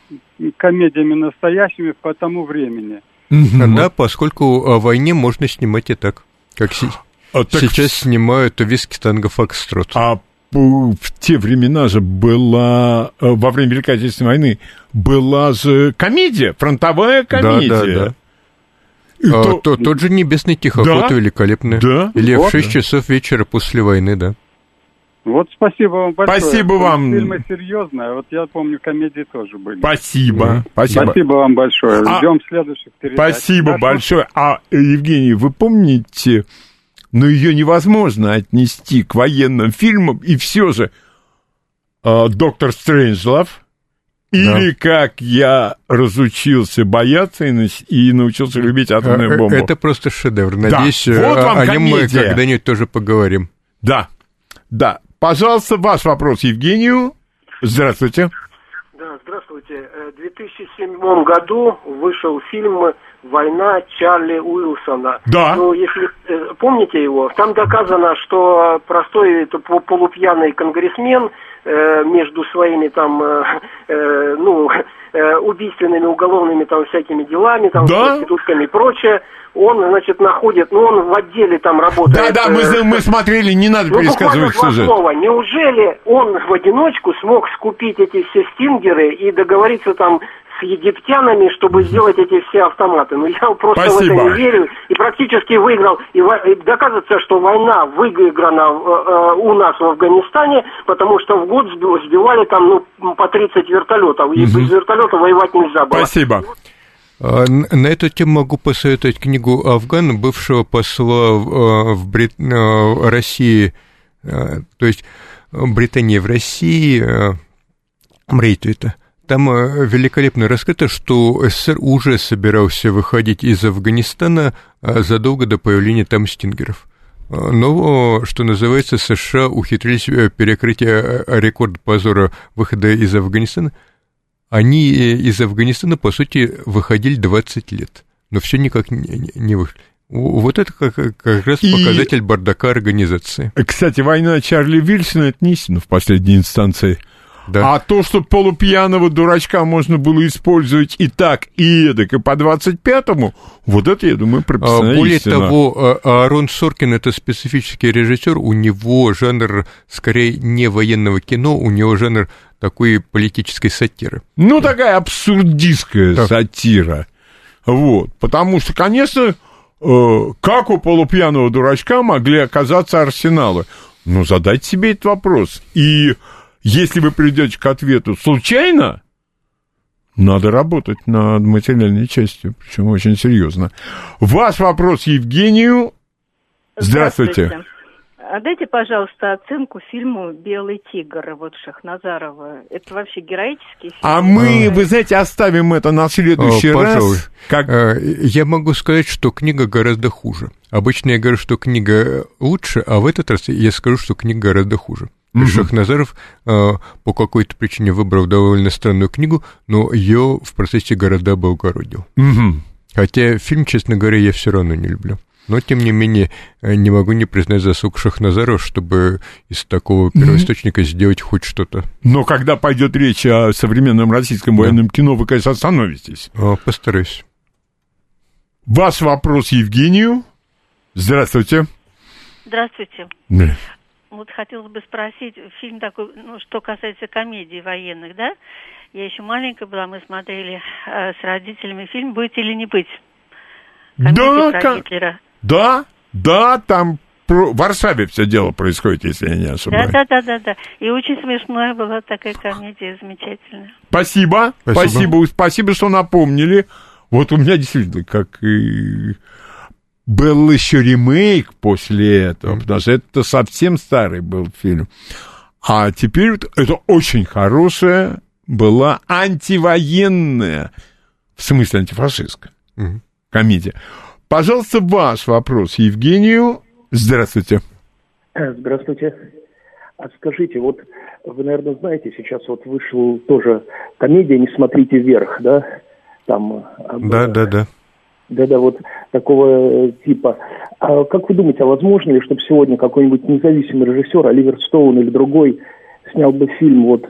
комедиями настоящими по тому времени. Да, поскольку о войне можно снимать и так, как си- А, так сейчас снимают виски танго фокстрот. А в те времена же была, э, во время Великой Отечественной войны, была же комедия, фронтовая комедия. Да, да, да. А, то- то- тот же небесный тихоход Да, великолепный. да. Или Вот. в 6 часов вечера после войны, да. Вот спасибо вам большое. Спасибо Вот вам. Фильмы серьезные, а вот я помню, комедии тоже были. Спасибо, спасибо. Спасибо вам большое. А- Ждем следующих передач. Спасибо Хорошо? большое. А, Евгений, вы помните, но ее невозможно отнести к военным фильмам, и все же э, «Доктор Стрэнджлов» или «Как я разучился бояться и, научился любить атомную Э, бомбу». Это просто шедевр. Да. Надеюсь, э, Вот вам о нем мы комедия. когда-нибудь тоже поговорим. Да, да. Пожалуйста, ваш вопрос Евгению. Здравствуйте. Да, здравствуйте. Э, В 2007 году вышел фильм «Война Чарли Уилсона». Да. Ну, если э, помните его, там доказано, что простой полупьяный конгрессмен э, между своими там, э, э, ну, э, убийственными уголовными там всякими делами, там, Да. проститутками и прочее, он, значит, находит, ну, он в отделе там работает. Да, да, мы, э, мы смотрели, не надо ну, пересказывать сюжет. слова. Неужели он в одиночку смог скупить эти все стингеры и договориться там с египтянами, чтобы сделать эти все автоматы? Ну, я просто в Спасибо. это не верю. И практически выиграл. И, во- и доказывается, что война выиграна э, э, у нас в Афганистане, потому что в год сби- сбивали там, ну, по 30 вертолетов. И без вертолета воевать нельзя было. Спасибо. А, На эту тему могу посоветовать книгу Афгана, бывшего посла в, э, в Брит- э, в России, то есть Британии в России, Брейтвита. Там э, великолепно раскрыто, что СССР уже собирался выходить из Афганистана э, задолго до появления там стингеров. Э, Но, что называется, США ухитрились э, перекрыть э, рекорд позора выхода из Афганистана. Они из Афганистана, по сути, выходили 20 лет, но все никак не, не- вышли. Вот это как, как раз И- показатель бардака организации. Кстати, война Чарли Вильсона это не истина в последней инстанции. Да. А то, что полупьяного дурачка можно было использовать и так, и эдак, и по 25-му, вот это, я думаю, А, прописная Более истина. того, а- Аарон Соркин это специфический режиссер, у него жанр скорее не военного кино, у него жанр такой политической сатиры. Ну, такая абсурдистская Так. сатира. Вот. Потому что, конечно, э, как у полупьяного дурачка могли оказаться арсеналы? Ну, задайте себе этот вопрос. И если вы придете к ответу случайно, надо работать над материальной частью, причем очень серьезно. Ваш вопрос Евгению. Здравствуйте. А дайте, пожалуйста, оценку фильму «Белый тигр» вот Шахназарова. Это вообще героический фильм? А мы, вы знаете, оставим это на следующий О, пожалуй. раз. Как... Э, Я могу сказать, что книга гораздо хуже. Обычно я говорю, что книга лучше, а в этот раз я скажу, что книга гораздо хуже. Мгм. Шахназаров э, по какой-то причине выбрал довольно странную книгу, но ее в процессе города облагородил. Мгм. Хотя фильм, честно говоря, я все равно не люблю. Но, тем не менее, э, не могу не признать заслуг Шахназарова, чтобы из такого первоисточника сделать хоть что-то. Но когда пойдет речь о современном российском военном кино, вы, конечно, остановитесь. Э, Постараюсь. Ваш вопрос Евгению. Здравствуйте. Здравствуйте. Да. Вот хотелось бы спросить, фильм такой, ну, что касается комедий военных, да? Я еще маленькая была, мы смотрели э, с родителями фильм «Быть или не быть». Комедию Да, про ка- Гитлера. да, да, там про- в Варшаве все дело происходит, если я не Да, ошибаюсь. да, да, да, да. И очень смешная была такая комедия, замечательная. Спасибо, Спасибо. спасибо, спасибо, что напомнили. Вот у меня действительно, как и был еще ремейк после этого, потому что это совсем старый был фильм. А теперь вот это очень хорошая была антивоенная, в смысле антифашистская Мгм. комедия. Пожалуйста, ваш вопрос Евгению. Здравствуйте. Здравствуйте. А скажите, вот вы, наверное, знаете, сейчас вот вышла тоже комедия «Не смотрите вверх», да? Там... об- Да, да, да. Да-да, вот такого э, типа. А как вы думаете, а возможно ли, чтобы сегодня какой-нибудь независимый режиссер, Оливер Стоун или другой, снял бы фильм вот,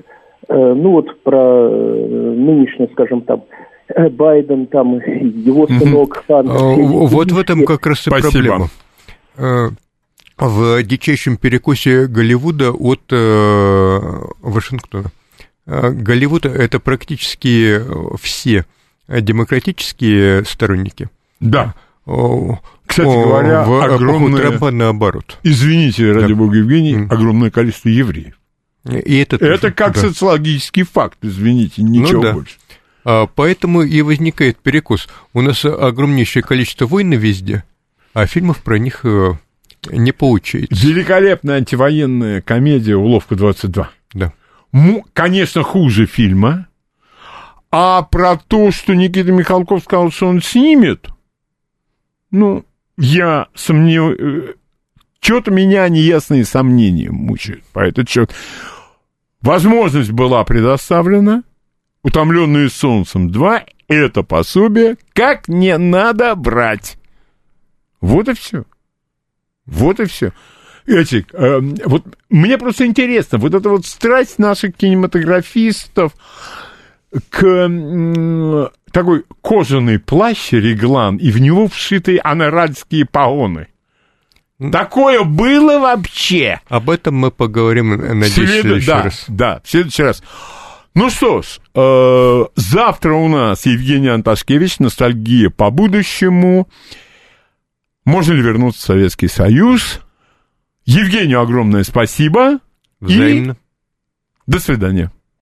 э, ну вот про э, нынешний, скажем там, э, Байден, там, его сынок, Хан. Все эти Вот в этом как раз и Спасибо. проблема. Э, В дичайшем перекусе Голливуда от э, Вашингтона. Э, Голливуд — это практически э, все демократические сторонники. Да. Кстати говоря, в огромное- Трампа наоборот. Извините, ради Да. бога, Евгений, Мгм. огромное количество евреев. И это, Это тоже, как да. социологический факт, извините, ничего Ну да. больше. А, Поэтому и возникает перекос. У нас огромнейшее количество войн везде, а фильмов про них э, не получается. Великолепная антивоенная комедия «Уловка-22». Да. Му- конечно, хуже фильма. А про то, что Никита Михалков сказал, что он снимет, ну, я сомневаюсь... Что-то меня неясные сомнения мучают по этот счет. Возможность была предоставлена. «Утомленные солнцем 2» — это пособие, как не надо брать. Вот и все. Вот и все. Эти, эм, вот мне просто интересно, вот эта вот страсть наших кинематографистов к такой кожаный плащ реглан и в него вшитые анаральские погоны. Такое было вообще? Об этом мы поговорим, э, надеюсь, в Следу- следующий да, раз. Да, в следующий раз. Ну что ж, э, завтра у нас Евгений Анташкевич, ностальгия по будущему. Можно ли вернуться в Советский Союз? Евгению огромное спасибо. Взаимно. И до свидания.